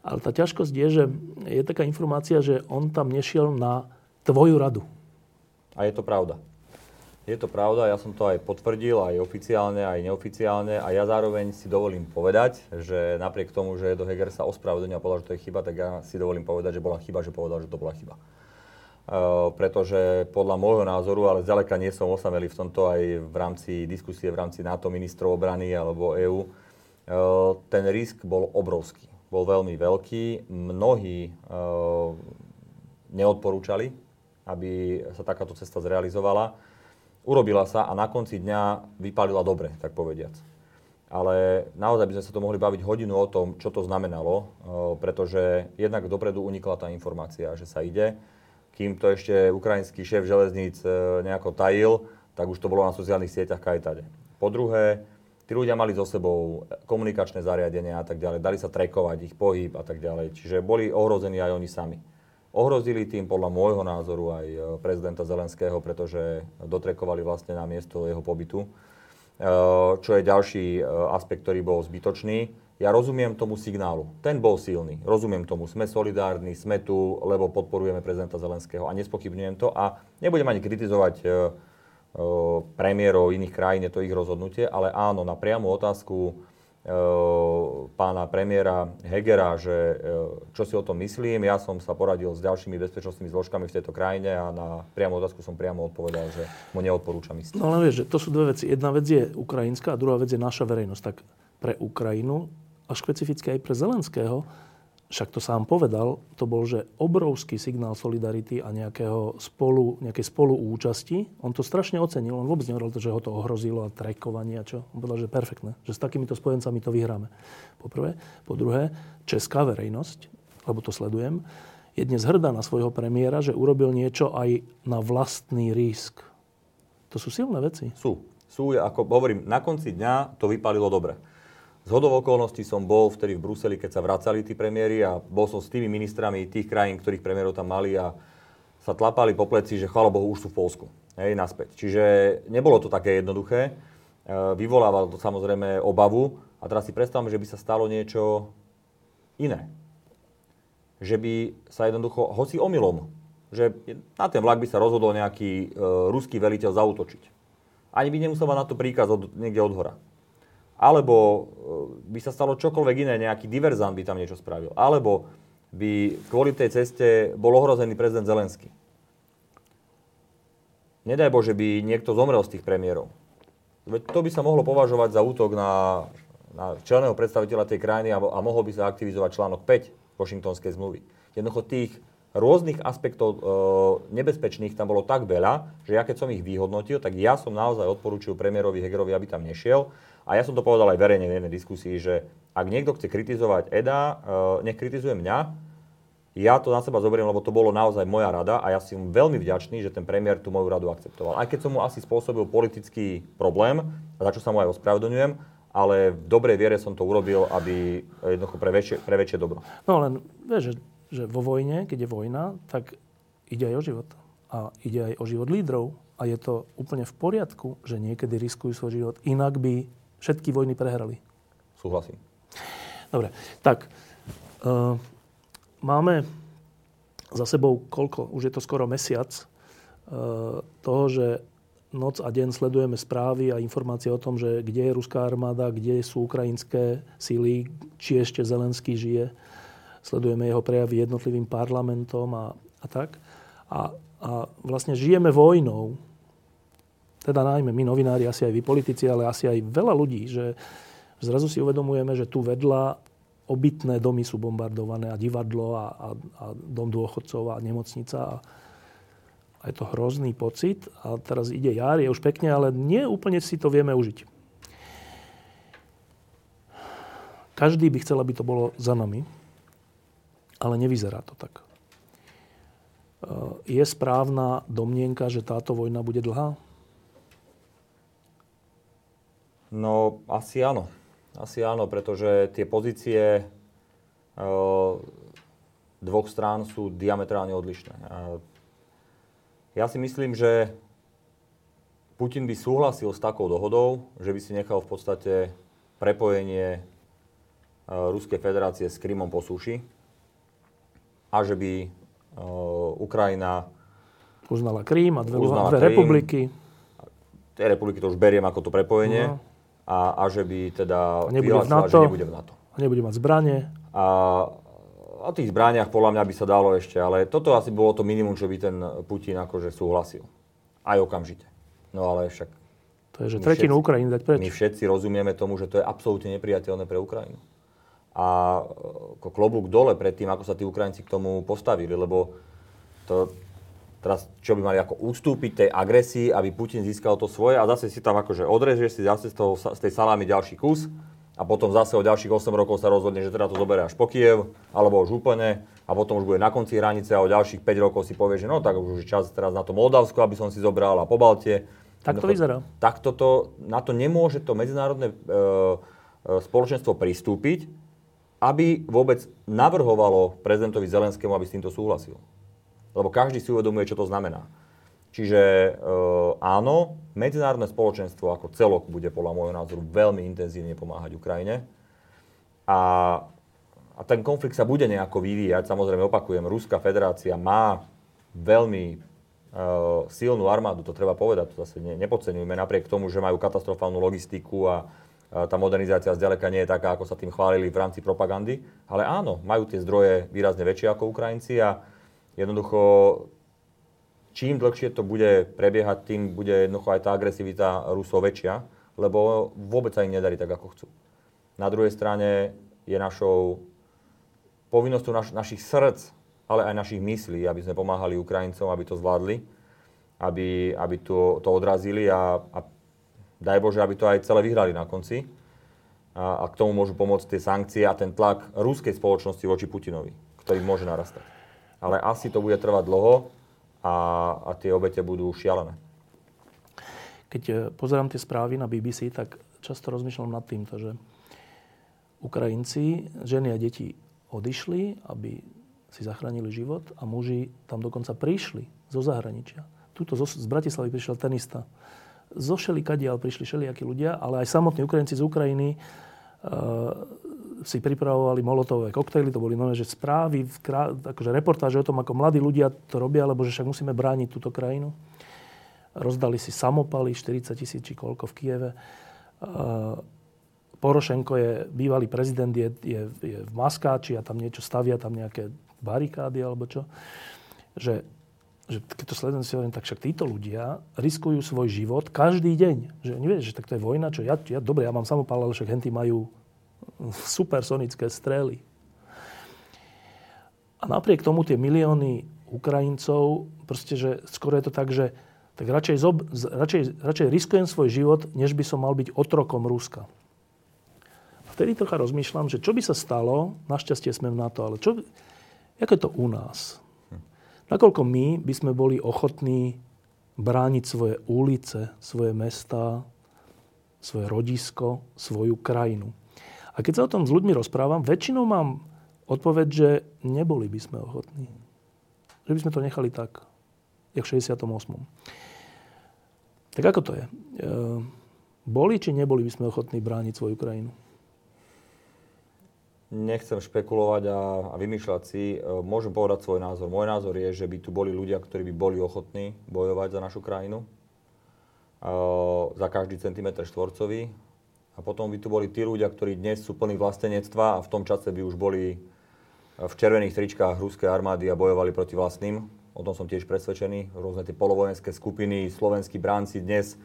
Ale tá ťažkosť je, že je taká informácia, že on tam nešiel na tvoju radu. A je to pravda. Je to pravda, ja som to aj potvrdil, aj oficiálne, aj neoficiálne a ja zároveň si dovolím povedať, že napriek tomu, že Edo Heger sa ospravedlnil a povedal, že to je chyba, tak ja si dovolím povedať, že bola chyba, že povedal, že to bola chyba. Uh, pretože podľa môjho názoru, ale zďaleka nie som osamelý v tomto aj v rámci diskusie v rámci NATO ministrov obrany alebo EÚ, uh, ten risk bol obrovský. Bol veľmi veľký. Mnohí uh, neodporúčali, aby sa takáto cesta zrealizovala urobila sa a na konci dňa vypálila dobre, tak povediac. Ale naozaj by sme sa to mohli baviť hodinu o tom, čo to znamenalo, pretože jednak dopredu unikla tá informácia, že sa ide. Kým to ešte ukrajinský šéf železníc e, nejako tajil, tak už to bolo na sociálnych sieťach kajtade. Po druhé, tí ľudia mali so sebou komunikačné zariadenia a tak ďalej, dali sa trekovať ich pohyb a tak ďalej. Čiže boli ohrození aj oni sami. Ohrozili tým podľa môjho názoru aj e, prezidenta Zelenského, pretože dotrekovali vlastne na miesto jeho pobytu. E, čo je ďalší e, aspekt, ktorý bol zbytočný. Ja rozumiem tomu signálu. Ten bol silný. Rozumiem tomu. Sme solidárni, sme tu, lebo podporujeme prezidenta Zelenského a nespochybňujem to. A nebudem ani kritizovať premiérov iných krajín, je to ich rozhodnutie, ale áno, na priamu otázku pána premiéra Hegera, že eh, čo si o tom myslím. Ja som sa poradil s ďalšími bezpečnostnými zložkami v tejto krajine a na priamu otázku som priamo odpovedal, že mu neodporúčam ísť. No ale vieš, že to sú dve veci. Jedna vec je ukrajinská a druhá vec je naša verejnosť. Tak pre Ukrajinu a špecificky aj pre Zelenského však to sám povedal, to bol, že obrovský signál solidarity a nejakého spolu, nejakej spoluúčasti. On to strašne ocenil, on vôbec nehovoril že ho to ohrozilo a trekovanie a čo. On povedal, že perfektné, že s takýmito spojencami to vyhráme. Po prvé. Po druhé, česká verejnosť, lebo to sledujem, je dnes hrdá na svojho premiéra, že urobil niečo aj na vlastný risk. To sú silné veci. Sú. Sú, ako hovorím, na konci dňa to vypalilo dobre. Z hodov okolností som bol vtedy v Bruseli, keď sa vracali tí premiéry a bol som s tými ministrami tých krajín, ktorých premiérov tam mali a sa tlapali po pleci, že chvála Bohu už sú v Polsku. Hej, naspäť. Čiže nebolo to také jednoduché. vyvolávalo to samozrejme obavu. A teraz si predstavme, že by sa stalo niečo iné. Že by sa jednoducho, hoci omylom, že na ten vlak by sa rozhodol nejaký e, ruský veliteľ zautočiť. Ani by nemusel mať na to príkaz od, niekde od hora. Alebo e, by sa stalo čokoľvek iné, nejaký diverzant by tam niečo spravil. Alebo by kvôli tej ceste bol ohrozený prezident Zelenský. Nedaj Bože, by niekto zomrel z tých premiérov. Veď to by sa mohlo považovať za útok na, na čelného predstaviteľa tej krajiny a, a mohol by sa aktivizovať článok 5 Washingtonskej zmluvy. Jednoducho tých rôznych aspektov e, nebezpečných tam bolo tak veľa, že ja keď som ich vyhodnotil, tak ja som naozaj odporúčil premiérovi Hegerovi, aby tam nešiel. A ja som to povedal aj verejne v jednej diskusii, že ak niekto chce kritizovať Eda, e, nech kritizuje mňa, ja to na seba zoberiem, lebo to bolo naozaj moja rada a ja si mu veľmi vďačný, že ten premiér tú moju radu akceptoval. Aj keď som mu asi spôsobil politický problém, za čo sa mu aj ospravedlňujem, ale v dobrej viere som to urobil, aby jednoducho pre väčšie, pre väčšie dobro. No len, vieš, že, vo vojne, keď je vojna, tak ide aj o život. A ide aj o život lídrov. A je to úplne v poriadku, že niekedy riskujú svoj život. Inak by všetky vojny prehrali. Súhlasím. Dobre, tak... Uh, máme za sebou koľko, už je to skoro mesiac, e, toho, že noc a deň sledujeme správy a informácie o tom, že kde je ruská armáda, kde sú ukrajinské síly, či ešte Zelenský žije. Sledujeme jeho prejavy jednotlivým parlamentom a, a tak. A, a vlastne žijeme vojnou, teda najmä my novinári, asi aj vy politici, ale asi aj veľa ľudí, že zrazu si uvedomujeme, že tu vedľa obytné domy sú bombardované a divadlo a, a, a dom dôchodcov a nemocnica. A, a je to hrozný pocit. A teraz ide jar, je už pekne, ale nie úplne si to vieme užiť. Každý by chcel, aby to bolo za nami, ale nevyzerá to tak. E, je správna domnienka, že táto vojna bude dlhá? No, asi áno. Asi áno, pretože tie pozície uh, dvoch strán sú diametrálne odlišné. Uh, ja si myslím, že Putin by súhlasil s takou dohodou, že by si nechal v podstate prepojenie Ruskej federácie s Krymom po súši a že by uh, Ukrajina uznala Krím a dve, uznala dve Krím. republiky. Tie republiky to už beriem ako to prepojenie. No a, a že by teda a nebude v NATO, že nebude v NATO. A nebude mať zbranie. A o tých zbraniach podľa mňa by sa dalo ešte, ale toto asi bolo to minimum, čo by ten Putin akože súhlasil. Aj okamžite. No ale však... To je, že tretinu Ukrajiny dať preč. My všetci rozumieme tomu, že to je absolútne nepriateľné pre Ukrajinu. A ako klobúk dole pred tým, ako sa tí Ukrajinci k tomu postavili, lebo to, teraz čo by mali ako ustúpiť tej agresii, aby Putin získal to svoje a zase si tam akože odrežeš si zase z, toho, z tej salámy ďalší kus a potom zase o ďalších 8 rokov sa rozhodne, že teda to zoberie až po Kiev, alebo už úplne a potom už bude na konci hranice a o ďalších 5 rokov si povie, že no tak už je čas teraz na to Moldavsko, aby som si zobral a po Baltie. Tak to vyzerá. Tak toto, na to nemôže to medzinárodné e, e, spoločenstvo pristúpiť, aby vôbec navrhovalo prezidentovi Zelenskému, aby s týmto súhlasil. Lebo každý si uvedomuje, čo to znamená. Čiže e, áno, medzinárodné spoločenstvo ako celok bude podľa môjho názoru veľmi intenzívne pomáhať Ukrajine. A, a ten konflikt sa bude nejako vyvíjať. Samozrejme, opakujem, Ruská federácia má veľmi e, silnú armádu, to treba povedať, to zase ne, nepodceňujme, napriek tomu, že majú katastrofálnu logistiku a tá modernizácia zďaleka nie je taká, ako sa tým chválili v rámci propagandy. Ale áno, majú tie zdroje výrazne väčšie ako Ukrajinci a Jednoducho, čím dlhšie to bude prebiehať, tým bude jednoducho aj tá agresivita Rusov väčšia, lebo vôbec sa im nedarí tak, ako chcú. Na druhej strane je našou povinnosťou naš, našich srdc, ale aj našich myslí, aby sme pomáhali Ukrajincom, aby to zvládli, aby, aby to, to odrazili a, a daj Bože, aby to aj celé vyhrali na konci. A, a k tomu môžu pomôcť tie sankcie a ten tlak ruskej spoločnosti voči Putinovi, ktorý môže narastať ale asi to bude trvať dlho a, a tie obete budú šialené. Keď e, pozerám tie správy na BBC, tak často rozmýšľam nad týmto, že Ukrajinci, ženy a deti odišli, aby si zachránili život a muži tam dokonca prišli zo zahraničia. Tuto z Bratislavy prišiel tenista zo všelikadiaľ prišli všelijakí ľudia, ale aj samotní Ukrajinci z Ukrajiny si pripravovali molotové koktejly, to boli nové, že správy, akože reportáže o tom, ako mladí ľudia to robia, lebo že však musíme brániť túto krajinu. Rozdali si samopaly, 40 tisíc či koľko v Kieve. Porošenko je, bývalý prezident, je, je, je v Maskáči a tam niečo stavia, tam nejaké barikády alebo čo. Že, že keď to sledujem si hovorím, tak však títo ľudia riskujú svoj život každý deň. Že nevie, že tak to je vojna, čo ja, ja dobre, ja mám samopal, ale však henty majú supersonické strely. A napriek tomu tie milióny Ukrajincov, proste, že skoro je to tak, že tak radšej, zob, radšej, radšej riskujem svoj život, než by som mal byť otrokom Ruska. A vtedy trocha rozmýšľam, že čo by sa stalo, našťastie sme na to, ale čo, ako je to u nás? Nakoľko my by sme boli ochotní brániť svoje ulice, svoje mesta, svoje rodisko, svoju krajinu. A keď sa o tom s ľuďmi rozprávam, väčšinou mám odpoveď, že neboli by sme ochotní. Že by sme to nechali tak, jak v 68. Tak ako to je? E, boli či neboli by sme ochotní brániť svoju krajinu? Nechcem špekulovať a, a vymýšľať si. E, môžem povedať svoj názor. Môj názor je, že by tu boli ľudia, ktorí by boli ochotní bojovať za našu krajinu. E, za každý centimetr štvorcový a potom by tu boli tí ľudia, ktorí dnes sú plní vlastenectva a v tom čase by už boli v červených tričkách ruskej armády a bojovali proti vlastným. O tom som tiež presvedčený. Rôzne tie polovojenské skupiny, slovenskí bránci dnes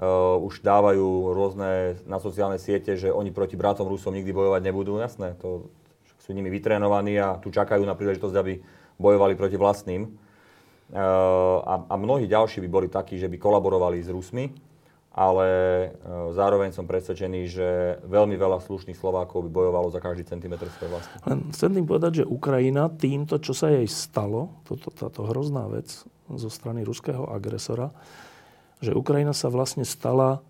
uh, už dávajú rôzne na sociálne siete, že oni proti bratom Rusom nikdy bojovať nebudú. Jasné, to sú nimi vytrénovaní a tu čakajú na príležitosť, aby bojovali proti vlastným. Uh, a, a mnohí ďalší by boli takí, že by kolaborovali s Rusmi ale e, zároveň som presvedčený, že veľmi veľa slušných Slovákov by bojovalo za každý centimetr svojej vlasti. Len chcem tým povedať, že Ukrajina týmto, čo sa jej stalo, toto, táto hrozná vec zo strany ruského agresora, že Ukrajina sa vlastne stala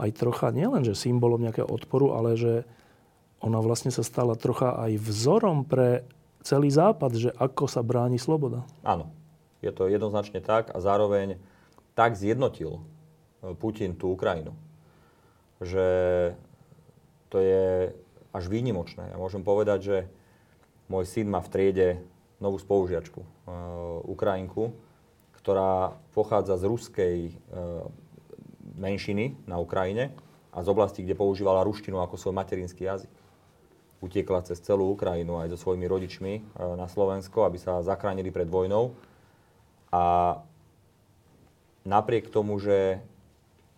aj trocha, nielenže symbolom nejakého odporu, ale že ona vlastne sa stala trocha aj vzorom pre celý Západ, že ako sa bráni sloboda. Áno, je to jednoznačne tak a zároveň tak zjednotil Putin tú Ukrajinu. Že to je až výnimočné. Ja môžem povedať, že môj syn má v triede novú spolužiačku, uh, Ukrajinku, ktorá pochádza z ruskej uh, menšiny na Ukrajine a z oblasti, kde používala ruštinu ako svoj materinský jazyk. Utiekla cez celú Ukrajinu aj so svojimi rodičmi uh, na Slovensko, aby sa zachránili pred vojnou. A napriek tomu, že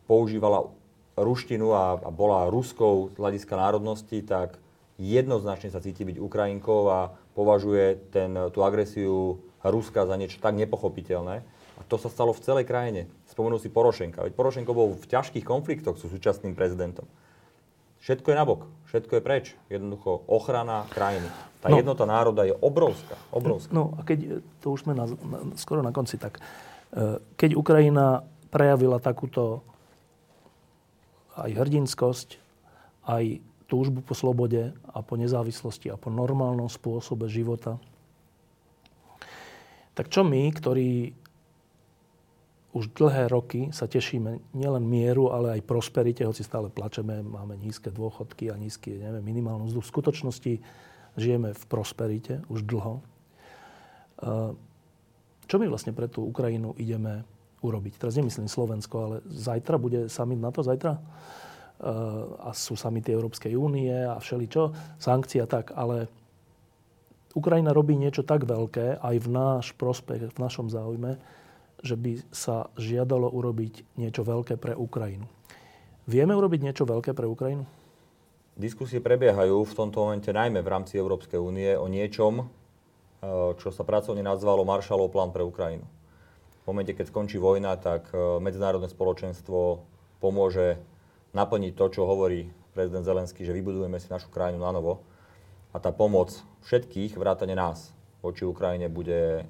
používala ruštinu a, a bola ruskou z hľadiska národnosti, tak jednoznačne sa cíti byť Ukrajinkou a považuje ten, tú agresiu Ruska za niečo tak nepochopiteľné. To sa stalo v celej krajine. Spomenul si Porošenka. Veď Porošenko bol v ťažkých konfliktoch so súčasným prezidentom. Všetko je nabok, všetko je preč. Jednoducho ochrana krajiny. Tá no, jednota národa je obrovská, obrovská. No a keď, to už sme na, na, skoro na konci, tak e, keď Ukrajina prejavila takúto aj hrdinskosť, aj túžbu po slobode a po nezávislosti a po normálnom spôsobe života. Tak čo my, ktorí už dlhé roky sa tešíme nielen mieru, ale aj prosperite, hoci stále plačeme, máme nízke dôchodky a nízky, neviem, minimálnu mzdu. V skutočnosti žijeme v prosperite už dlho. Čo my vlastne pre tú Ukrajinu ideme urobiť. Teraz nemyslím Slovensko, ale zajtra bude summit na to, zajtra? Uh, a sú samity Európskej únie a všeličo, sankcia tak, ale Ukrajina robí niečo tak veľké, aj v náš prospech, v našom záujme, že by sa žiadalo urobiť niečo veľké pre Ukrajinu. Vieme urobiť niečo veľké pre Ukrajinu? Diskusie prebiehajú v tomto momente najmä v rámci Európskej únie o niečom, uh, čo sa pracovne nazvalo Marshallov plán pre Ukrajinu v momente, keď skončí vojna, tak e, medzinárodné spoločenstvo pomôže naplniť to, čo hovorí prezident Zelenský, že vybudujeme si našu krajinu na novo. A tá pomoc všetkých, vrátane nás, voči Ukrajine bude,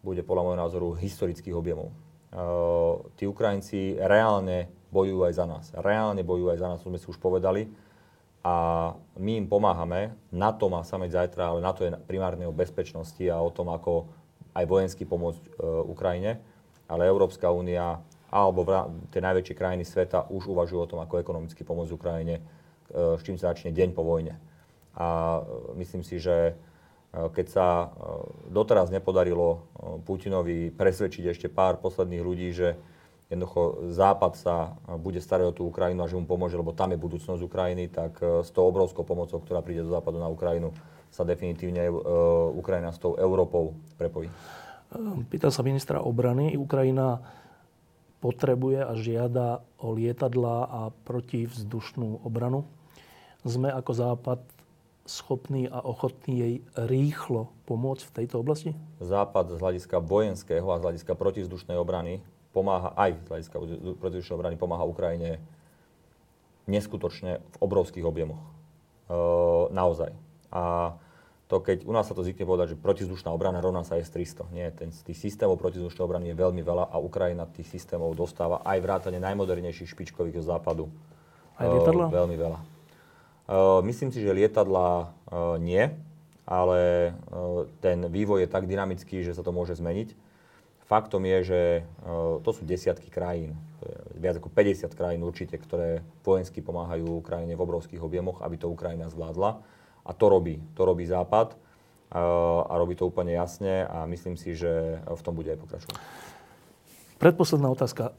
bude podľa môjho názoru historických objemov. Uh, tí Ukrajinci reálne bojujú aj za nás. Reálne bojujú aj za nás, to sme si už povedali. A my im pomáhame. Na to má sameť zajtra, ale na to je primárne o bezpečnosti a o tom, ako aj vojensky pomôcť e, Ukrajine, ale Európska únia alebo vra- tie najväčšie krajiny sveta už uvažujú o tom, ako ekonomicky pomôcť Ukrajine, s čím sa začne deň po vojne. A myslím si, že keď sa doteraz nepodarilo Putinovi presvedčiť ešte pár posledných ľudí, že jednoducho Západ sa bude starať o tú Ukrajinu a že mu pomôže, lebo tam je budúcnosť Ukrajiny, tak s tou obrovskou pomocou, ktorá príde do Západu na Ukrajinu, sa definitívne Ukrajina s tou Európou prepojí. Pýtal sa ministra obrany. Ukrajina potrebuje a žiada o lietadla a protivzdušnú obranu. Sme ako Západ schopní a ochotní jej rýchlo pomôcť v tejto oblasti? Západ z hľadiska vojenského a z hľadiska protivzdušnej obrany pomáha, aj z hľadiska protivzdušnej obrany pomáha Ukrajine neskutočne v obrovských objemoch. E, naozaj. A to keď u nás sa to zvykne povedať, že protizdušná obrana rovná sa S-300. Nie, ten, tých systémov protizdušnej obrany je veľmi veľa a Ukrajina tých systémov dostáva aj vrátane najmodernejších špičkových z západu. Aj lietadla? Uh, veľmi veľa. Uh, myslím si, že lietadla uh, nie, ale uh, ten vývoj je tak dynamický, že sa to môže zmeniť. Faktom je, že to sú desiatky krajín, viac ako 50 krajín určite, ktoré vojensky pomáhajú Ukrajine v obrovských objemoch, aby to Ukrajina zvládla a to robí. To robí Západ a robí to úplne jasne a myslím si, že v tom bude aj pokračovať. Predposledná otázka.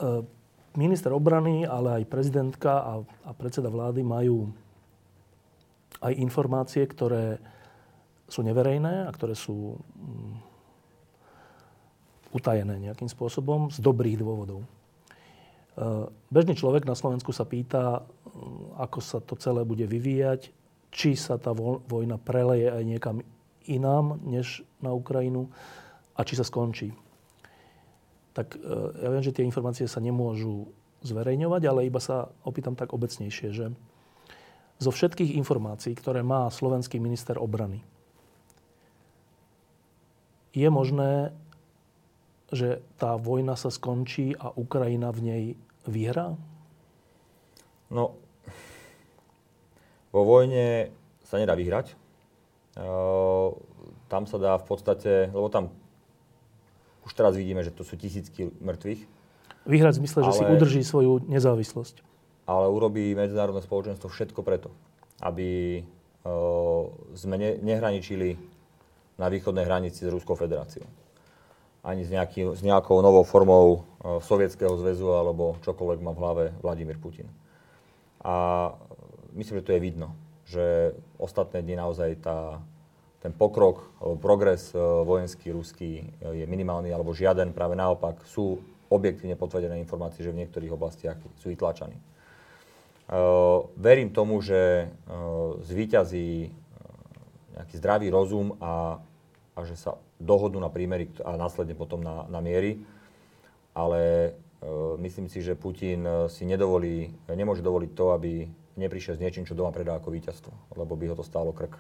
Minister obrany, ale aj prezidentka a, a predseda vlády majú aj informácie, ktoré sú neverejné a ktoré sú mm, utajené nejakým spôsobom z dobrých dôvodov. E, bežný človek na Slovensku sa pýta, mm, ako sa to celé bude vyvíjať, či sa tá vojna preleje aj niekam inám, než na Ukrajinu a či sa skončí. Tak e, ja viem, že tie informácie sa nemôžu zverejňovať, ale iba sa opýtam tak obecnejšie, že zo všetkých informácií, ktoré má slovenský minister obrany, je možné, že tá vojna sa skončí a Ukrajina v nej vyhrá? No, vo vojne sa nedá vyhrať. Uh, tam sa dá v podstate, lebo tam už teraz vidíme, že to sú tisícky mŕtvych. Vyhrať v zmysle, ale, že si udrží svoju nezávislosť. Ale urobí medzinárodné spoločenstvo všetko preto, aby uh, sme ne, nehraničili na východnej hranici s Ruskou federáciou. Ani s, nejaký, s nejakou novou formou uh, Sovietskeho zväzu alebo čokoľvek má v hlave Vladimír Putin. A myslím, že to je vidno, že ostatné dni naozaj tá, ten pokrok, progres e, vojenský ruský e, je minimálny alebo žiaden. Práve naopak sú objektívne potvrdené informácie, že v niektorých oblastiach sú vytlačaní. Uh, verím tomu, že uh, zvíťazí uh, nejaký zdravý rozum a, a že sa dohodnú na prímery a následne potom na, na miery. Ale myslím si, že Putin si nedovolí, nemôže dovoliť to, aby neprišiel s niečím, čo doma predá ako víťazstvo, lebo by ho to stálo krk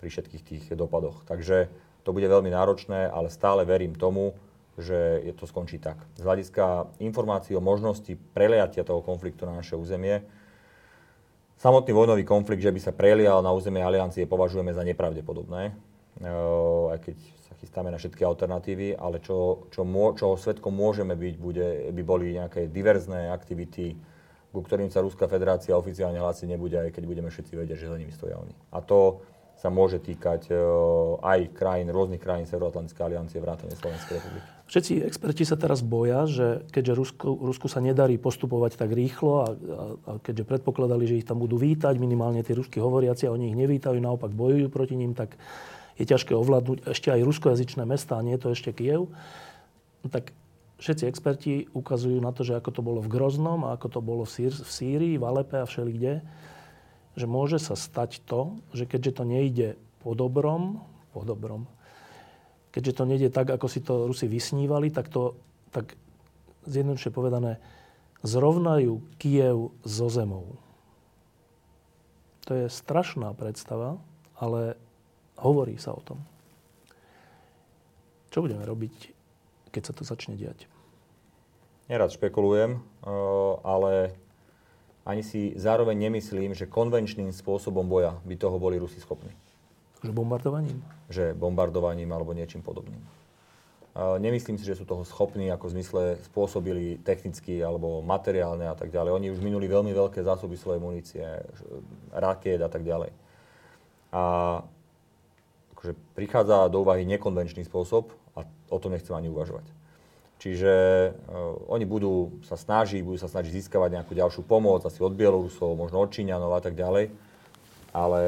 pri všetkých tých dopadoch. Takže to bude veľmi náročné, ale stále verím tomu, že je to skončí tak. Z hľadiska informácií o možnosti preliatia toho konfliktu na naše územie, samotný vojnový konflikt, že by sa prelial na územie aliancie, považujeme za nepravdepodobné, aj keď sa chystáme na všetky alternatívy, ale čo, čo, čo svetkom môžeme byť, bude, by boli nejaké diverzné aktivity, ku ktorým sa Ruská federácia oficiálne hlásiť nebude, aj keď budeme všetci vedieť, že za nimi stoja oni. A to sa môže týkať uh, aj krajín, rôznych krajín Severoatlantickej aliancie, vrátane Slovenskej republiky. Všetci experti sa teraz boja, že keďže Rusku, Rusku sa nedarí postupovať tak rýchlo a, a, a keďže predpokladali, že ich tam budú vítať, minimálne tí rusky hovoriaci, a oni ich nevítajú, naopak bojujú proti ním, tak je ťažké ovládnuť ešte aj ruskojazyčné mesta, a nie je to ešte Kiev. Tak všetci experti ukazujú na to, že ako to bolo v Groznom a ako to bolo v, Sýr, v Sýrii, v Alepe a všelikde, že môže sa stať to, že keďže to nejde po dobrom, po dobrom, keďže to nejde tak, ako si to Rusi vysnívali, tak to, tak zjednoduše povedané, zrovnajú Kiev so zemou. To je strašná predstava, ale hovorí sa o tom. Čo budeme robiť keď sa to začne diať? Nerad špekulujem, eh, ale ani si zároveň nemyslím, že konvenčným spôsobom boja by toho boli Rusi schopní. Že bombardovaním? Že bombardovaním alebo niečím podobným. Nemyslím si, že sú toho schopní, ako v zmysle spôsobili technicky alebo materiálne a tak ďalej. Oni už minuli veľmi veľké zásoby svojej munície, rakiet a tak ďalej. A akože prichádza do úvahy nekonvenčný spôsob a o tom nechcem ani uvažovať. Čiže uh, oni budú sa snažiť, budú sa snažiť získavať nejakú ďalšiu pomoc, asi od Bielorusov, možno od Číňanov a tak ďalej, ale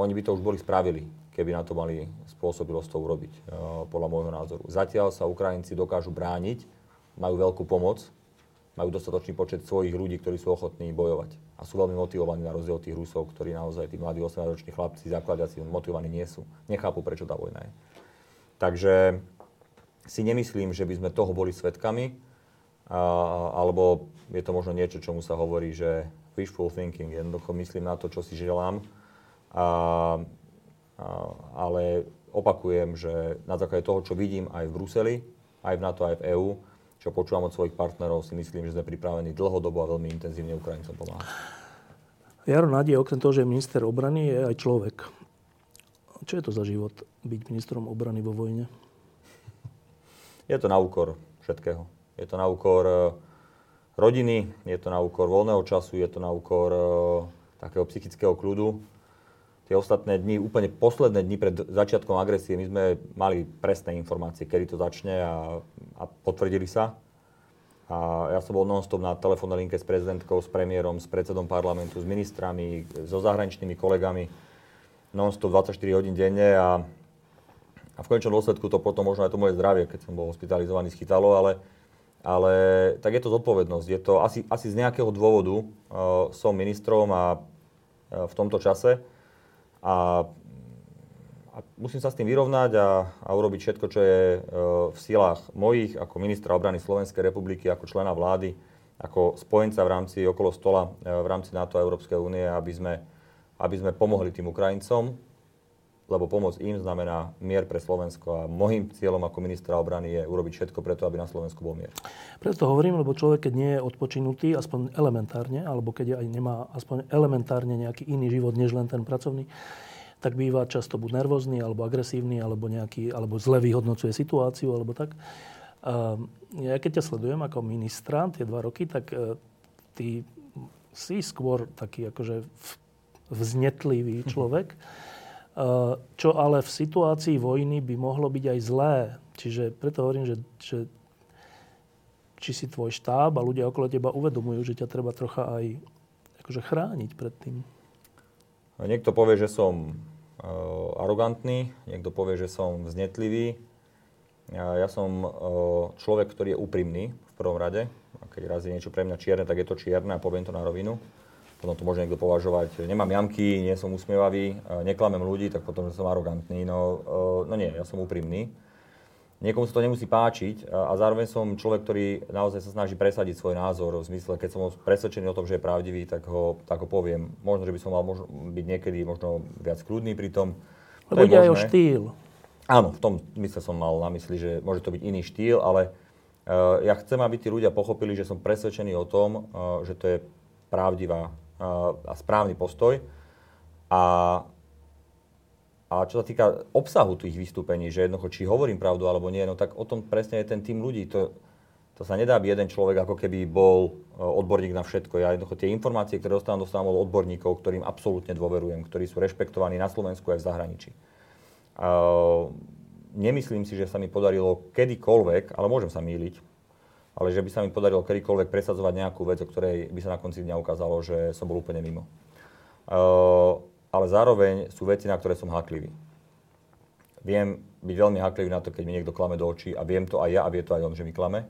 oni by to už boli spravili, keby na to mali spôsobilosť to urobiť, uh, podľa môjho názoru. Zatiaľ sa Ukrajinci dokážu brániť, majú veľkú pomoc, majú dostatočný počet svojich ľudí, ktorí sú ochotní bojovať. A sú veľmi motivovaní na rozdiel od tých Rusov, ktorí naozaj, tí mladí 18-roční chlapci, zakladiaci, motivovaní nie sú. Nechápu, prečo tá vojna je. Takže si nemyslím, že by sme toho boli svetkami, alebo je to možno niečo, čomu sa hovorí, že wishful thinking, jednoducho myslím na to, čo si želám, a, a, ale opakujem, že na základe toho, čo vidím aj v Bruseli, aj v NATO, aj v EÚ, čo počúvam od svojich partnerov, si myslím, že sme pripravení dlhodobo a veľmi intenzívne Ukrajincom pomáhať. Jaro Nadie, okrem toho, že je minister obrany, je aj človek. Čo je to za život byť ministrom obrany vo vojne? Je to na úkor všetkého. Je to na úkor e, rodiny, je to na úkor voľného času, je to na úkor e, takého psychického kľudu. Tie ostatné dni, úplne posledné dni pred začiatkom agresie, my sme mali presné informácie, kedy to začne a, a potvrdili sa. A ja som bol non-stop na telefónnej linke s prezidentkou, s premiérom, s predsedom parlamentu, s ministrami, so zahraničnými kolegami non-stop 24 hodín denne a a v konečnom dôsledku to potom možno aj to moje zdravie, keď som bol hospitalizovaný, schytalo, ale, ale tak je to zodpovednosť. Je to asi, asi z nejakého dôvodu uh, som ministrom a uh, v tomto čase a, a musím sa s tým vyrovnať a, a urobiť všetko, čo je uh, v silách mojich ako ministra obrany Slovenskej republiky, ako člena vlády, ako spojenca v rámci okolo stola uh, v rámci NATO a Európskej únie, aby sme, aby sme pomohli tým Ukrajincom lebo pomoc im znamená mier pre Slovensko a môjim cieľom ako ministra obrany je urobiť všetko preto, aby na Slovensku bol mier. Preto to hovorím, lebo človek, keď nie je odpočinutý, aspoň elementárne, alebo keď aj nemá aspoň elementárne nejaký iný život, než len ten pracovný, tak býva často buď nervózny, alebo agresívny, alebo, nejaký, alebo zle vyhodnocuje situáciu, alebo tak. A ja keď ťa sledujem ako ministra tie dva roky, tak e, ty si skôr taký akože vznetlivý človek. Eh, čo ale v situácii vojny by mohlo byť aj zlé. Čiže preto hovorím, že, že či si tvoj štáb a ľudia okolo teba uvedomujú, že ťa treba trocha aj akože chrániť pred tým. Niekto povie, že som uh, arogantný, niekto povie, že som vznetlivý. Ja, som uh, človek, ktorý je úprimný v prvom rade. A keď raz je niečo pre mňa čierne, tak je to čierne a poviem to na rovinu potom to môže niekto považovať, nemám jamky, nie som usmievavý, neklamem ľudí, tak potom, že som arogantný. No, e, no nie, ja som úprimný. Niekomu sa to nemusí páčiť a zároveň som človek, ktorý naozaj sa snaží presadiť svoj názor v zmysle, keď som presvedčený o tom, že je pravdivý, tak ho, tak ho poviem. Možno, že by som mal možno, byť niekedy možno viac kľudný pri tom. Lebo ide aj o štýl. Áno, v tom mysle som mal na mysli, že môže to byť iný štýl, ale ja chcem, aby tí ľudia pochopili, že som presvedčený o tom, že to je pravdivá a správny postoj. A, a čo sa týka obsahu tých vystúpení, že jednoducho, či hovorím pravdu alebo nie, no tak o tom presne je ten tým ľudí. To, to sa nedá, aby jeden človek ako keby bol e, odborník na všetko. Ja jednoducho tie informácie, ktoré dostávam, dostávam od odborníkov, ktorým absolútne dôverujem, ktorí sú rešpektovaní na Slovensku aj v zahraničí. Uh, nemyslím si, že sa mi podarilo kedykoľvek, ale môžem sa míliť, ale že by sa mi podarilo kedykoľvek presadzovať nejakú vec, o ktorej by sa na konci dňa ukázalo, že som bol úplne mimo. Uh, ale zároveň sú veci, na ktoré som haklivý. Viem byť veľmi haklivý na to, keď mi niekto klame do očí a viem to aj ja a vie to aj on, že mi klame.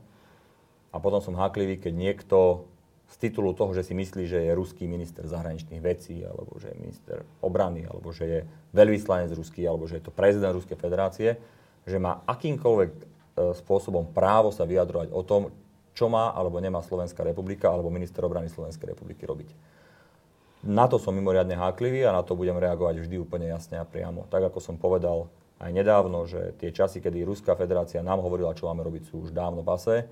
A potom som haklivý, keď niekto z titulu toho, že si myslí, že je ruský minister zahraničných vecí, alebo že je minister obrany, alebo že je veľvyslanec ruský, alebo že je to prezident Ruskej federácie, že má akýmkoľvek spôsobom právo sa vyjadrovať o tom, čo má alebo nemá Slovenská republika alebo minister obrany Slovenskej republiky robiť. Na to som mimoriadne háklivý a na to budem reagovať vždy úplne jasne a priamo. Tak ako som povedal aj nedávno, že tie časy, kedy Ruská federácia nám hovorila, čo máme robiť, sú už dávno pase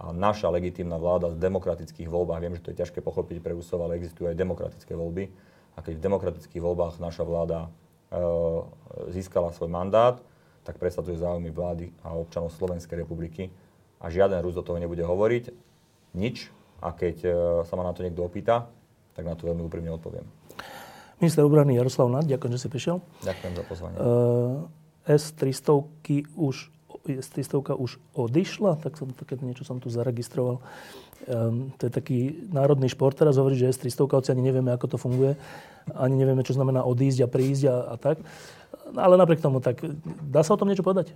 a naša legitímna vláda z demokratických voľbách, viem, že to je ťažké pochopiť pre Rusov, ale existujú aj demokratické voľby. A keď v demokratických voľbách naša vláda e, získala svoj mandát, tak presadzuje záujmy vlády a občanov Slovenskej republiky a žiaden Rus do toho nebude hovoriť. Nič. A keď e, sa ma na to niekto opýta, tak na to veľmi úprimne odpoviem. Minister obrany Jaroslav Nad, ďakujem, že si prišiel. Ďakujem za pozvanie. Uh, S-300 už S-300 už odišla, tak som také niečo som tu zaregistroval. Um, to je taký národný šport teraz hovorí, že S-300 ani nevieme, ako to funguje. Ani nevieme, čo znamená odísť a prísť a, a tak. Ale napriek tomu, tak dá sa o tom niečo povedať?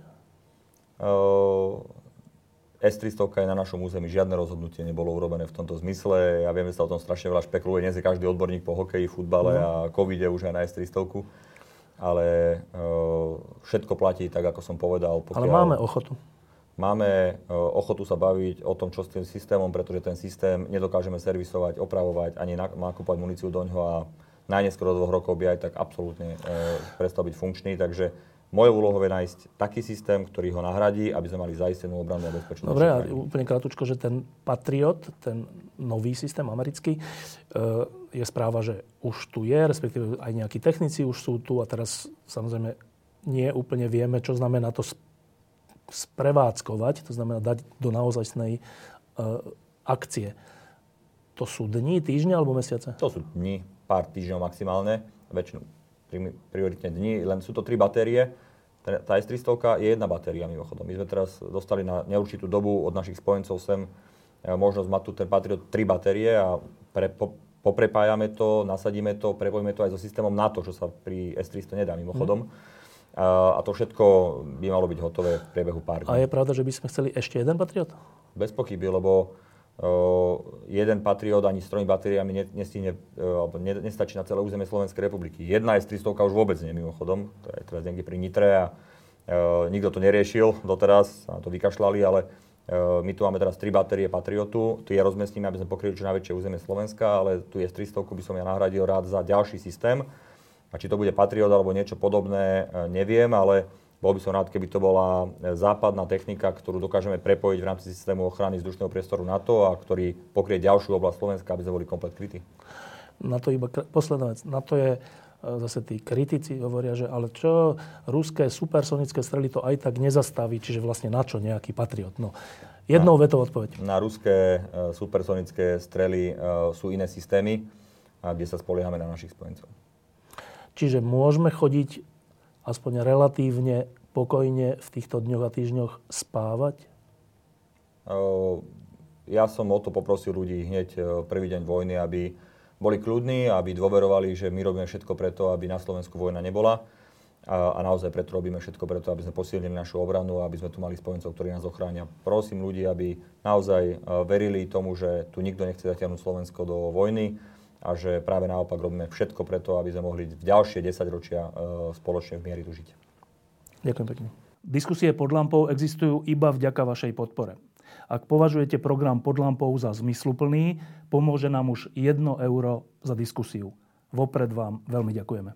Uh, S-300 je na našom území, žiadne rozhodnutie nebolo urobené v tomto zmysle. Ja viem, že sa o tom strašne veľa špekuluje. Dnes je každý odborník po hokeji, futbale uh-huh. a covide už aj na S-300. Ale uh, všetko platí tak, ako som povedal. Pokiaľ... Ale máme ochotu. Máme uh, ochotu sa baviť o tom, čo s tým systémom, pretože ten systém nedokážeme servisovať, opravovať, ani nakúpať muníciu do ňoho a najneskôr do dvoch rokov by aj tak absolútne e, prestal byť funkčný. Takže moje úlohou je nájsť taký systém, ktorý ho nahradí, aby sme mali zaistenú obranu a bezpečnosť. Dobre, a úplne krátko, že ten Patriot, ten nový systém americký, e, je správa, že už tu je, respektíve aj nejakí technici už sú tu a teraz samozrejme nie úplne vieme, čo znamená to sprevádzkovať, to znamená dať do naozajstnej e, akcie. To sú dni, týždne alebo mesiace? To sú dni, pár týždňov maximálne, väčšinu prioritne dní, len sú to tri batérie. Tá S300 je jedna batéria mimochodom. My sme teraz dostali na neurčitú dobu od našich spojencov sem e, možnosť mať tu ten Patriot tri batérie a pre, po, poprepájame to, nasadíme to, prepojíme to aj so systémom NATO, čo sa pri S300 nedá mimochodom. Mm. A, a to všetko by malo byť hotové v priebehu pár dní. A je pravda, že by sme chceli ešte jeden Patriot? Bez pochyby, lebo jeden Patriot ani s tromi batériami nestihne, alebo nestačí na celé územie Slovenskej republiky. Jedna S-300 už vôbec nie, mimochodom. To je teraz niekde pri Nitre a uh, nikto to neriešil doteraz, na to vykašľali, ale uh, my tu máme teraz tri batérie Patriotu. Tu je rozmestníme, aby sme pokryli čo najväčšie územie Slovenska, ale tu je S-300 by som ja nahradil rád za ďalší systém. A či to bude Patriot alebo niečo podobné, neviem, ale bol by som rád, keby to bola e, západná technika, ktorú dokážeme prepojiť v rámci systému ochrany vzdušného priestoru NATO a ktorý pokrie ďalšiu oblasť Slovenska, aby sme boli komplet krytí. Na to iba posledná vec. Na to je e, zase tí kritici hovoria, že ale čo, ruské supersonické strely to aj tak nezastaví, čiže vlastne na čo nejaký patriot? No, jednou vetou odpoveď. Na ruské uh, supersonické strely uh, sú iné systémy, a kde sa spoliehame na našich spojencov. Čiže môžeme chodiť aspoň relatívne pokojne v týchto dňoch a týždňoch spávať? Ja som o to poprosil ľudí hneď prvý deň vojny, aby boli kľudní, aby dôverovali, že my robíme všetko preto, aby na Slovensku vojna nebola. A, naozaj preto robíme všetko preto, aby sme posilnili našu obranu a aby sme tu mali spojencov, ktorí nás ochránia. Prosím ľudí, aby naozaj verili tomu, že tu nikto nechce zatiahnuť Slovensko do vojny a že práve naopak robíme všetko preto, aby sme mohli v ďalšie 10 ročia e, spoločne v miery tu žiť. Ďakujem pekne. Diskusie pod lampou existujú iba vďaka vašej podpore. Ak považujete program pod lampou za zmysluplný, pomôže nám už 1 euro za diskusiu. Vopred vám veľmi ďakujeme.